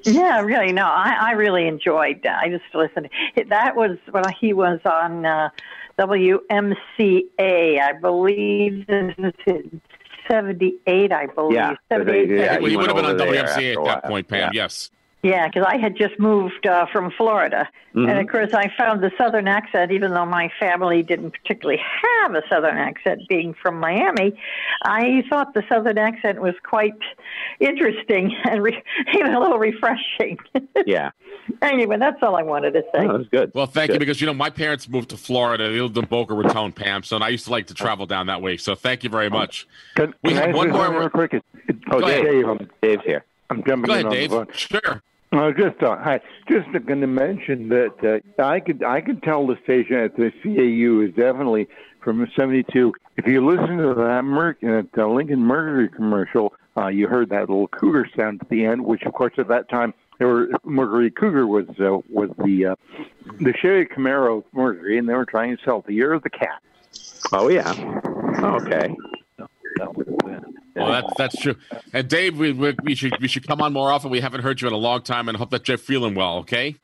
Speaker 40: Yeah, really. No, I, I really enjoyed. Uh, I just listened. That was when he was on uh, WMCA, I believe. This is '78, I believe.
Speaker 3: Yeah, 'cause they-
Speaker 40: 78,
Speaker 3: yeah,
Speaker 5: well,
Speaker 3: he
Speaker 5: you would have been on WMCA at that point, Pam.
Speaker 3: Yeah.
Speaker 5: Yes.
Speaker 40: Yeah, because I had just moved uh, from Florida.
Speaker 3: Mhm.
Speaker 40: And of course, I found the Southern accent, even though my family didn't particularly have a Southern accent, being from Miami, I thought the Southern accent was quite interesting and re- even a little refreshing.
Speaker 3: Yeah.
Speaker 40: anyway, that's all I wanted to say.
Speaker 3: Oh, that's good.
Speaker 5: Well, thank you because you know my parents moved to Florida. They lived in Boca Raton, Pam. So and I used to like to travel down that way. So thank you very much.
Speaker 41: Can,
Speaker 5: we
Speaker 41: can I
Speaker 5: have one more.
Speaker 41: real quick? It- it-
Speaker 5: Oh, Dave.
Speaker 41: Dave.
Speaker 3: Dave's here.
Speaker 41: I'm jumping
Speaker 5: Go ahead,
Speaker 41: in on
Speaker 5: Dave.
Speaker 41: the phone.
Speaker 5: Sure.
Speaker 41: Uh, just uh, hi. Just going to mention that uh, I could I could tell the station at the CAU is definitely from '72. If you listen to that Mer- uh, Lincoln Mercury commercial, uh, you heard that little cougar sound at the end, which of course at that time there were Mercury Cougar was uh, was the uh, the Chevy Camaro Mercury, and they were trying to sell the Year of the Cat.
Speaker 3: Oh yeah. Okay.
Speaker 5: Well, that's that's true. And Dave, we, we, we should we should come on more often. We haven't heard you in a long time, and hope that you're feeling well. Okay.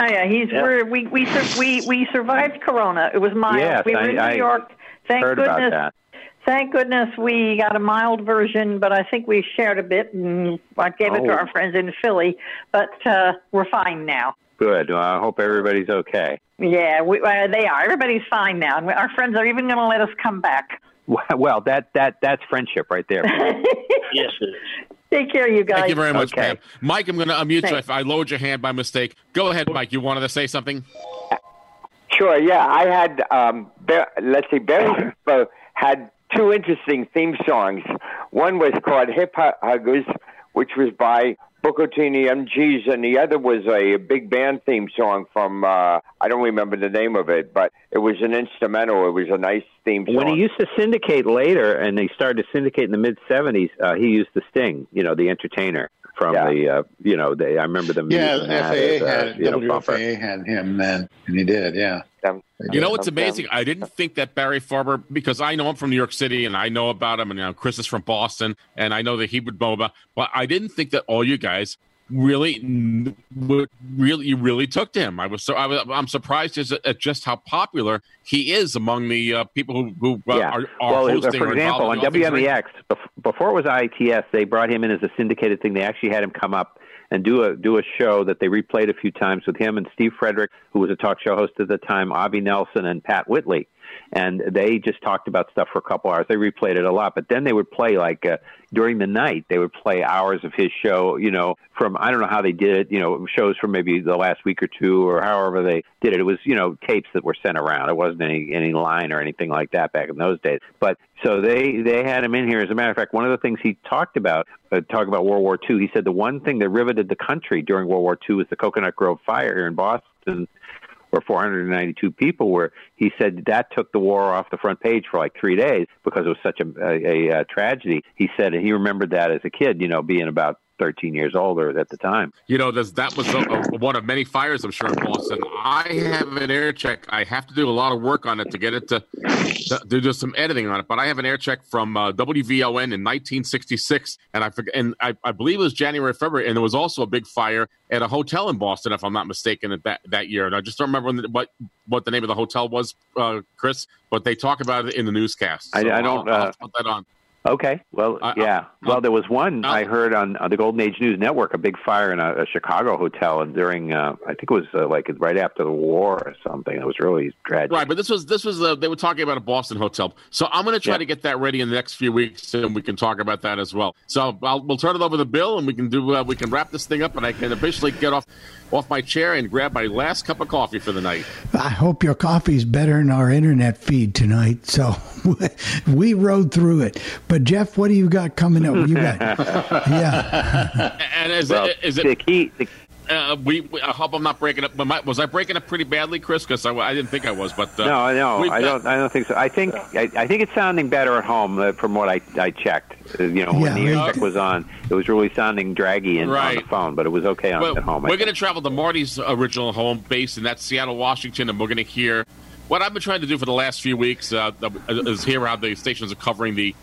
Speaker 40: Oh yeah, he's we're, we we we we survived Corona. It was mild.
Speaker 3: Yes,
Speaker 40: we were in New
Speaker 3: I
Speaker 40: York. Thank
Speaker 3: heard
Speaker 40: goodness.
Speaker 3: about that.
Speaker 40: Thank goodness we got a mild version, but I think we shared a bit and I gave it to
Speaker 3: Oh.
Speaker 40: our friends in Philly. But uh, we're fine now.
Speaker 3: Good. Well, I hope everybody's okay.
Speaker 40: Yeah, we, uh, they are. Everybody's fine now, and our friends are even going to let us come back.
Speaker 3: Well, that that that's friendship right there.
Speaker 27: yes, it is.
Speaker 40: Take care, you guys.
Speaker 5: Thank you very much,
Speaker 3: Okay.
Speaker 5: Pam. Mike, I'm going to unmute you.
Speaker 40: Thanks.
Speaker 5: If I lowered your hand by mistake, go ahead, Mike. You wanted to say something?
Speaker 42: Sure, yeah. I had, um, Bar- let's see, Barry had two interesting theme songs. One was called Hip Huggers, which was by Booker T and the MGs, and the other was a big band theme song from, uh, I don't remember the name of it, but it was an instrumental. It was a nice theme song.
Speaker 3: When he used to syndicate later, and they started to syndicate in the mid '70s, uh, he used the sting. You know, the entertainer from the. Uh, you know, they, I remember them.
Speaker 4: Yeah, the FAA
Speaker 3: as, uh,
Speaker 4: had
Speaker 3: you know, bumper.
Speaker 4: WFAA had him then, and he did, yeah.
Speaker 5: You know what's amazing? I didn't think that Barry Farber, because I know him from New York City and I know about him, and you know, Chris is from Boston, and I know that he would know about. But I didn't think that all you guys really, really, you really took to him. I was so I was, I'm surprised at just how popular he is among the uh, people who, who uh,
Speaker 3: yeah.
Speaker 5: are, are
Speaker 3: well,
Speaker 5: hosting.
Speaker 3: for example, on
Speaker 5: involved in all things
Speaker 3: WMEX, bef- before it was ITS, they brought him in as a syndicated thing. They actually had him come up and do a do a show that they replayed a few times with him and Steve Frederick, who was a talk show host at the time, Avi Nelson and Pat Whitley. And they just talked about stuff for a couple hours. They replayed it a lot, but then they would play like uh, during the night. They would play hours of his show. You know, from I don't know how they did it. You know, shows from maybe the last week or two or however they did it. It was you know tapes that were sent around. It wasn't any any line or anything like that back in those days. But so they they had him in here. As a matter of fact, one of the things he talked about, uh, talking about World War II, he said the one thing that riveted the country during World War II was the Cocoanut Grove fire here in Boston where 492 people were. He said that took the war off the front page for like three days because it was such a, a, a, uh, tragedy. He said and he remembered that as a kid, you know, being about 13 years older at the time.
Speaker 5: You know, that was a, a, one of many fires, I'm sure, in Boston. I have an air check. I have to do a lot of work on it to get it to, to do just some editing on it. But I have an air check from uh, WVON in 1966, and I forget, and I, I believe it was January, February, and there was also a big fire at a hotel in Boston, if I'm not mistaken, at that that year. And I just don't remember when the, what what the name of the hotel was, uh, Chris. But they talk about it in the newscast.
Speaker 3: I-
Speaker 5: So
Speaker 3: I don't,
Speaker 5: I'll, I'll
Speaker 3: uh,
Speaker 5: put that on.
Speaker 3: Okay. Well,
Speaker 5: I-
Speaker 3: yeah.
Speaker 5: I-
Speaker 3: well, there was one I heard on, on the Golden Age News Network, a big fire in a, a Chicago hotel, and during uh, I think it was uh, like right after the war or something. It was really tragic.
Speaker 5: Right, but this was this was uh, they were talking about a Boston hotel. So I'm going to try
Speaker 3: Yeah.
Speaker 5: to get that ready in the next few weeks, and we can talk about that as well. So I'll, we'll turn it over to Bill, and we can do uh, we can wrap this thing up, and I can officially get off off my chair and grab my last cup of coffee for the night.
Speaker 1: I hope your coffee's better than our internet feed tonight. So we rode through it. But Jeff, what do you got coming up? You got yeah.
Speaker 5: And is
Speaker 3: Well,
Speaker 5: it is it
Speaker 3: the key? The,
Speaker 5: uh, we, we? I hope I'm not breaking up. But my, was I breaking up pretty badly, Chris? Because I, I didn't think I was. But uh,
Speaker 3: no, no,
Speaker 5: we've
Speaker 3: I don't. I don't think so. I think I, I think it's sounding better at home uh, from what I I checked. Uh, you know, when the
Speaker 1: we-
Speaker 3: air check was on, it was really sounding draggy in, on the phone, but it was okay on
Speaker 5: Well,
Speaker 3: at home.
Speaker 5: We're going to travel to Marty's original home base, and that's Seattle, Washington, and we're going to hear what I've been trying to do for the last few weeks uh, is hear how the stations are covering the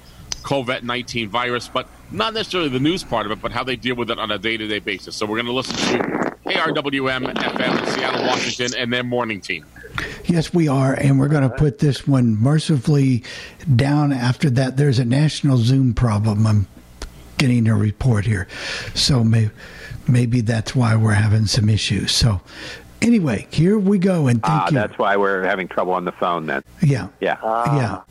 Speaker 5: COVID 19 virus, but not necessarily the news part of it, but how they deal with it on a day to day basis. So we're going to listen to KRWM FM in Seattle, Washington, and their morning team.
Speaker 1: Yes, we are, and we're going to put this one mercifully down. After that, there's a national Zoom problem. I'm getting a report here. So may, maybe that's why we're having some issues. So anyway, here we go. And thank
Speaker 3: Ah,
Speaker 1: you.
Speaker 3: that's why we're having trouble on the phone then.
Speaker 1: Yeah.
Speaker 3: Yeah.
Speaker 1: yeah.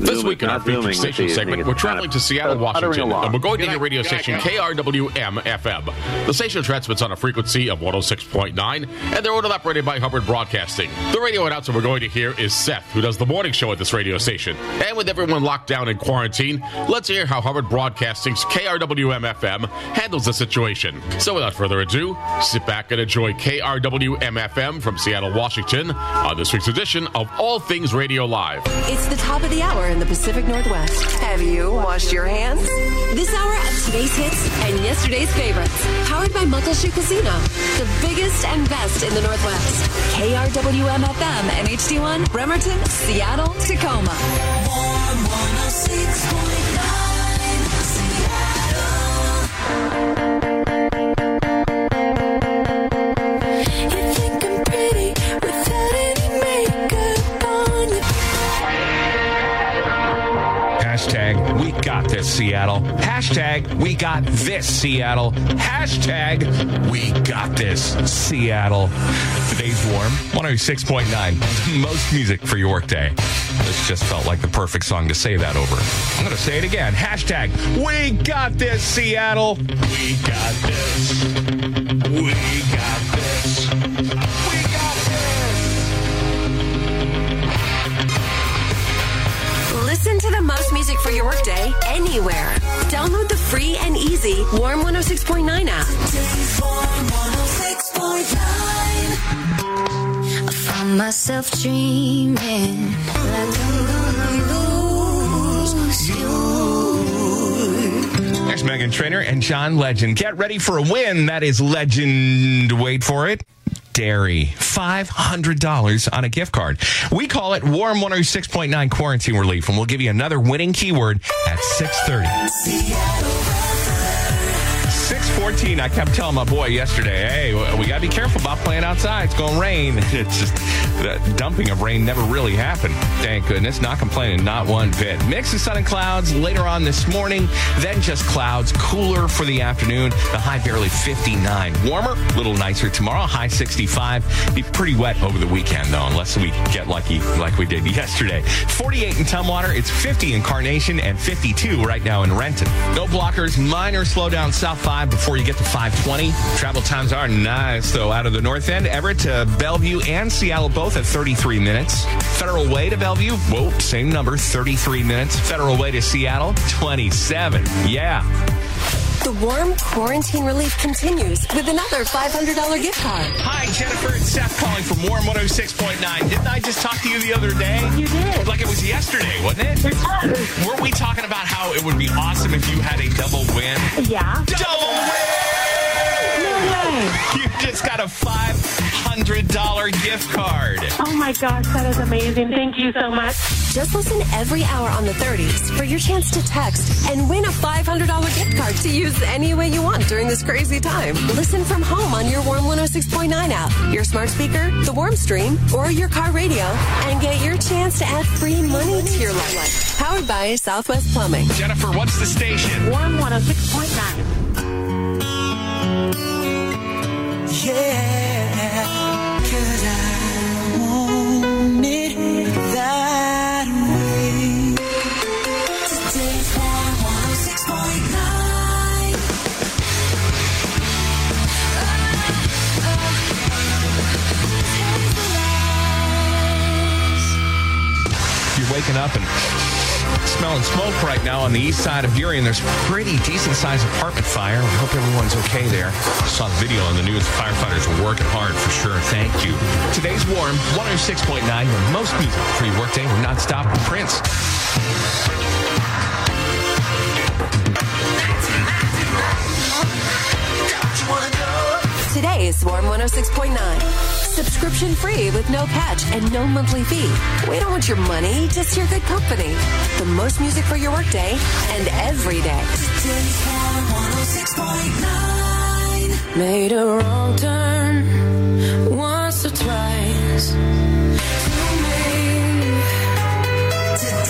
Speaker 5: This week
Speaker 3: is
Speaker 5: in our
Speaker 3: not
Speaker 5: featured
Speaker 3: zooming
Speaker 5: station segment, we're traveling to Seattle, Washington, and we're going to
Speaker 3: Good
Speaker 5: your radio station
Speaker 3: night,
Speaker 5: KRWM FM. The station transmits on a frequency of 106.9, and they're owned and operated by Hubbard Broadcasting. The radio announcer we're going to hear is Seth, who does the morning show at this radio station. And with everyone locked down in quarantine, let's hear how Hubbard Broadcasting's KRWM FM handles the situation. So without further ado, sit back and enjoy KRWM FM from Seattle, Washington, on this week's edition of All Things Radio Live.
Speaker 43: It's the top of the hour hour in the Pacific Northwest. Have you washed your hands? This hour of today's hits and yesterday's favorites. Powered by Muckleshoot Casino, the biggest and best in the Northwest. KRWM FM and HD1, Bremerton, Seattle, Tacoma.
Speaker 44: This Seattle. Hashtag we got this Seattle. Hashtag we got this Seattle. Today's warm. 106.9. Most music for your workday. This just felt like the perfect song to say that over. I'm going to say it again. Hashtag we got this Seattle. We got this. We got this.
Speaker 43: For your workday anywhere. Download the free and easy Warm 106.9 app.
Speaker 38: I found myself dreaming like I'm gonna lose you.
Speaker 44: There's Meghan Trainor and John Legend. Get ready for a win. That is Legend. Wait for it. Dairy. $500 on a gift card. We call it Warm 106.9 Quarantine Relief, and we'll give you another winning keyword at 630. 614, I kept telling my boy yesterday, hey, we got to be careful about playing outside. It's going to rain. It's just, the dumping of rain never really happened. Thank goodness. Not complaining, not one bit. Mix of sun and clouds later on this morning, then just clouds. Cooler for the afternoon. The high barely 59. Warmer, a little nicer tomorrow. High 65. Be pretty wet over the weekend, though, unless we get lucky like we did yesterday. 48 in Tumwater. It's 50 in Carnation and 52 right now in Renton. No blockers. Minor slowdown south 5 before you get to 520. Travel times are nice, though, out of the north end. Everett to Bellevue and Seattle both at 33 minutes. Federal Way to Bellevue, whoa, same number, 33 minutes. Federal Way to Seattle, 27. Yeah.
Speaker 43: The warm quarantine relief continues with another $500 gift card.
Speaker 44: Hi, Jennifer. It's Seth calling from Warm 106.9. Didn't I just talk to you the other day? You did. Like it was yesterday, wasn't it? It was. Weren't we talking about how it would be awesome if you had a double win?
Speaker 45: Yeah.
Speaker 44: Double win! You just got a $500 gift card.
Speaker 45: Oh my gosh, that is amazing. Thank you so much.
Speaker 43: Just listen every hour on the 30s for your chance to text and win a $500 gift card to use any way you want during this crazy time. Listen from home on your Warm 106.9 app, your smart speaker, the Warm Stream, or your car radio, and get your chance to add free money to your life. Powered by Southwest Plumbing.
Speaker 44: Jennifer, what's the station?
Speaker 45: Warm 106.9.
Speaker 44: waking up and smelling smoke right now on the east side of Burien. There's a pretty decent sized apartment fire. We hope everyone's okay there. Saw the video on the news. Firefighters are working hard for sure. Thank you. Today's warm 106.9. Your most music for your workday. We're not stopping Prince.
Speaker 43: Today's Warm 106.9. Subscription free with no catch and no monthly fee. We don't want your money, just your good company. The most music for your workday and every day.
Speaker 38: Today's Warm 106.9.
Speaker 43: Made a wrong turn
Speaker 38: once or twice.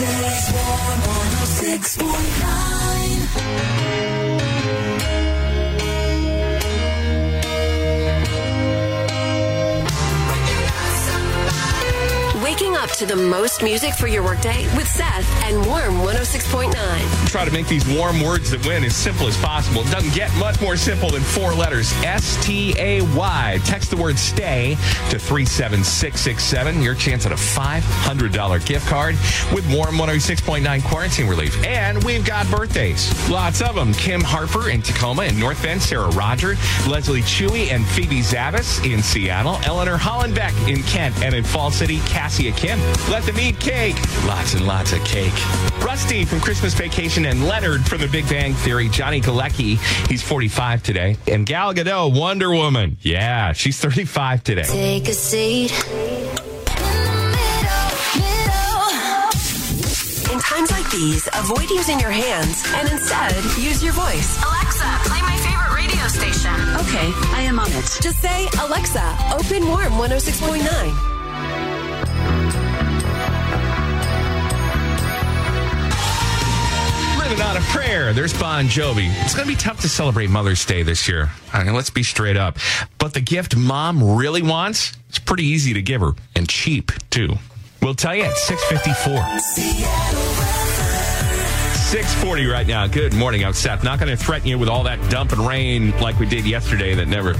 Speaker 38: Today's Warm 106.9.
Speaker 43: Waking up to the most music for your workday with Seth and Warm 106.9.
Speaker 44: Try to make these warm words that win as simple as possible. It doesn't get much more simple than four letters. S T A Y. Text the word stay to 37667. Your chance at a $500 gift card with Warm 106.9 quarantine relief. And we've got birthdays. Lots of them. Kim Harper in Tacoma in North Bend, Sarah Roger, Leslie Chewy and Phoebe Zavis in Seattle, Eleanor Hollenbeck in Kent, and in Fall City, Cassia Kim. Let them eat cake. Lots and lots of cake. Rusty from Christmas Vacation and Leonard from The Big Bang Theory. Johnny Galecki, he's 45 today. And Gal Gadot, Wonder Woman. Yeah, she's 35 today.
Speaker 38: Take a seat.
Speaker 43: In times like these, avoid using your hands and instead use your voice.
Speaker 46: Alexa, play my favorite radio station.
Speaker 43: Okay, I am on it. Just say, Alexa, open Warm 106.9.
Speaker 44: Living on a prayer. There's Bon Jovi. It's going to be tough to celebrate Mother's Day this year. I mean, let's be straight up. But the gift mom really wants, it's pretty easy to give her and cheap too. We'll tell you at 654. 640 right now. Good morning. I'm Seth. Not going to threaten you with all that dump and rain like we did yesterday that never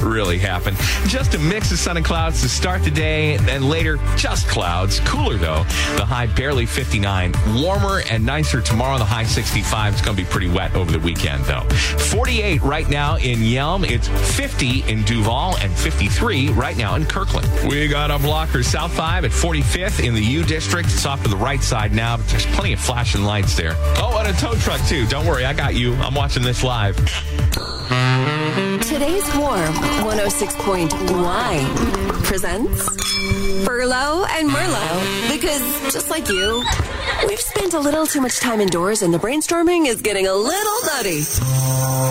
Speaker 44: really happened. Just a mix of sun and clouds to start the day, and later, just clouds. Cooler, though. The high barely 59. Warmer and nicer tomorrow. The high 65. It's going to be pretty wet over the weekend, though. 48 right now in Yelm. It's 50 in Duvall and 53 right now in Kirkland. We got a blocker South 5 at 45th in the U District. It's off to the right side now, but there's plenty of flashing lights there. Oh, and a tow truck, too. Don't worry, I got you. I'm watching this live.
Speaker 43: Today's Warm 106.9 presents Furlough and Merlot. Because just like you, we've spent a little too much time indoors and the brainstorming is getting a little nutty.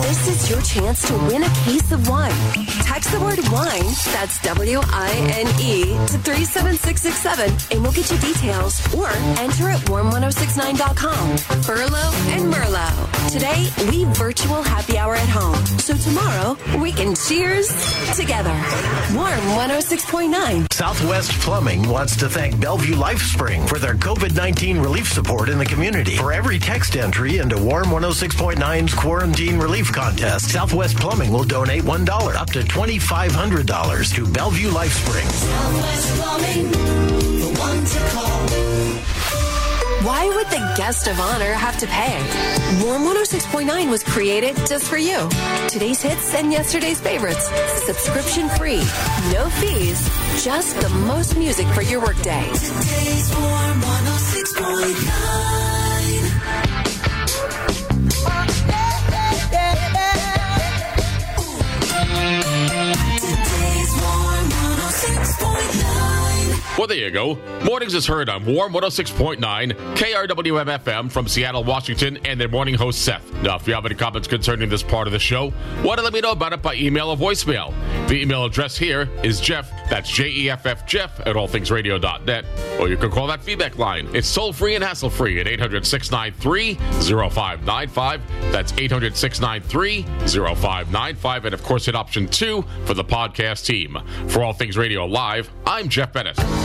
Speaker 43: This is your chance to win a case of wine. Text the word wine, that's W I N E, to 37667 and we'll get you details or enter at warm1069.com. Furlough and Merlot. Today, we virtual happy hour at home. So tomorrow, we can cheers together. Warm 106.9.
Speaker 47: Southwest Plumbing wants to thank Bellevue LifeSpring for their COVID 19 relief support in the community. For every text entry into Warm 106.9's Quarantine Relief Contest, Southwest Plumbing will donate $1 up to $2,500 to Bellevue LifeSpring.
Speaker 38: Southwest Plumbing, the one to call.
Speaker 43: Why would the guest of honor have to pay? Warm 106.9 was created just for you. Today's hits and yesterday's favorites. Subscription free. No fees. Just the most music for your workday.
Speaker 38: Today's warm oh 106.9. Today's
Speaker 5: Well, there you go. Mornings is heard on Warm 106.9 KRWM FM from Seattle, Washington, and their morning host, Seth. Now, if you have any comments concerning this part of the show, want to let me know about it by email or voicemail. The email address here is Jeff, that's J E F F Jeff at allthingsradio.net, or you can call that feedback line. It's toll free and hassle free at 800 693 0595. That's 800 693 0595. And of course, hit option two for the podcast team. For All Things Radio Live, I'm Jeff Bennett.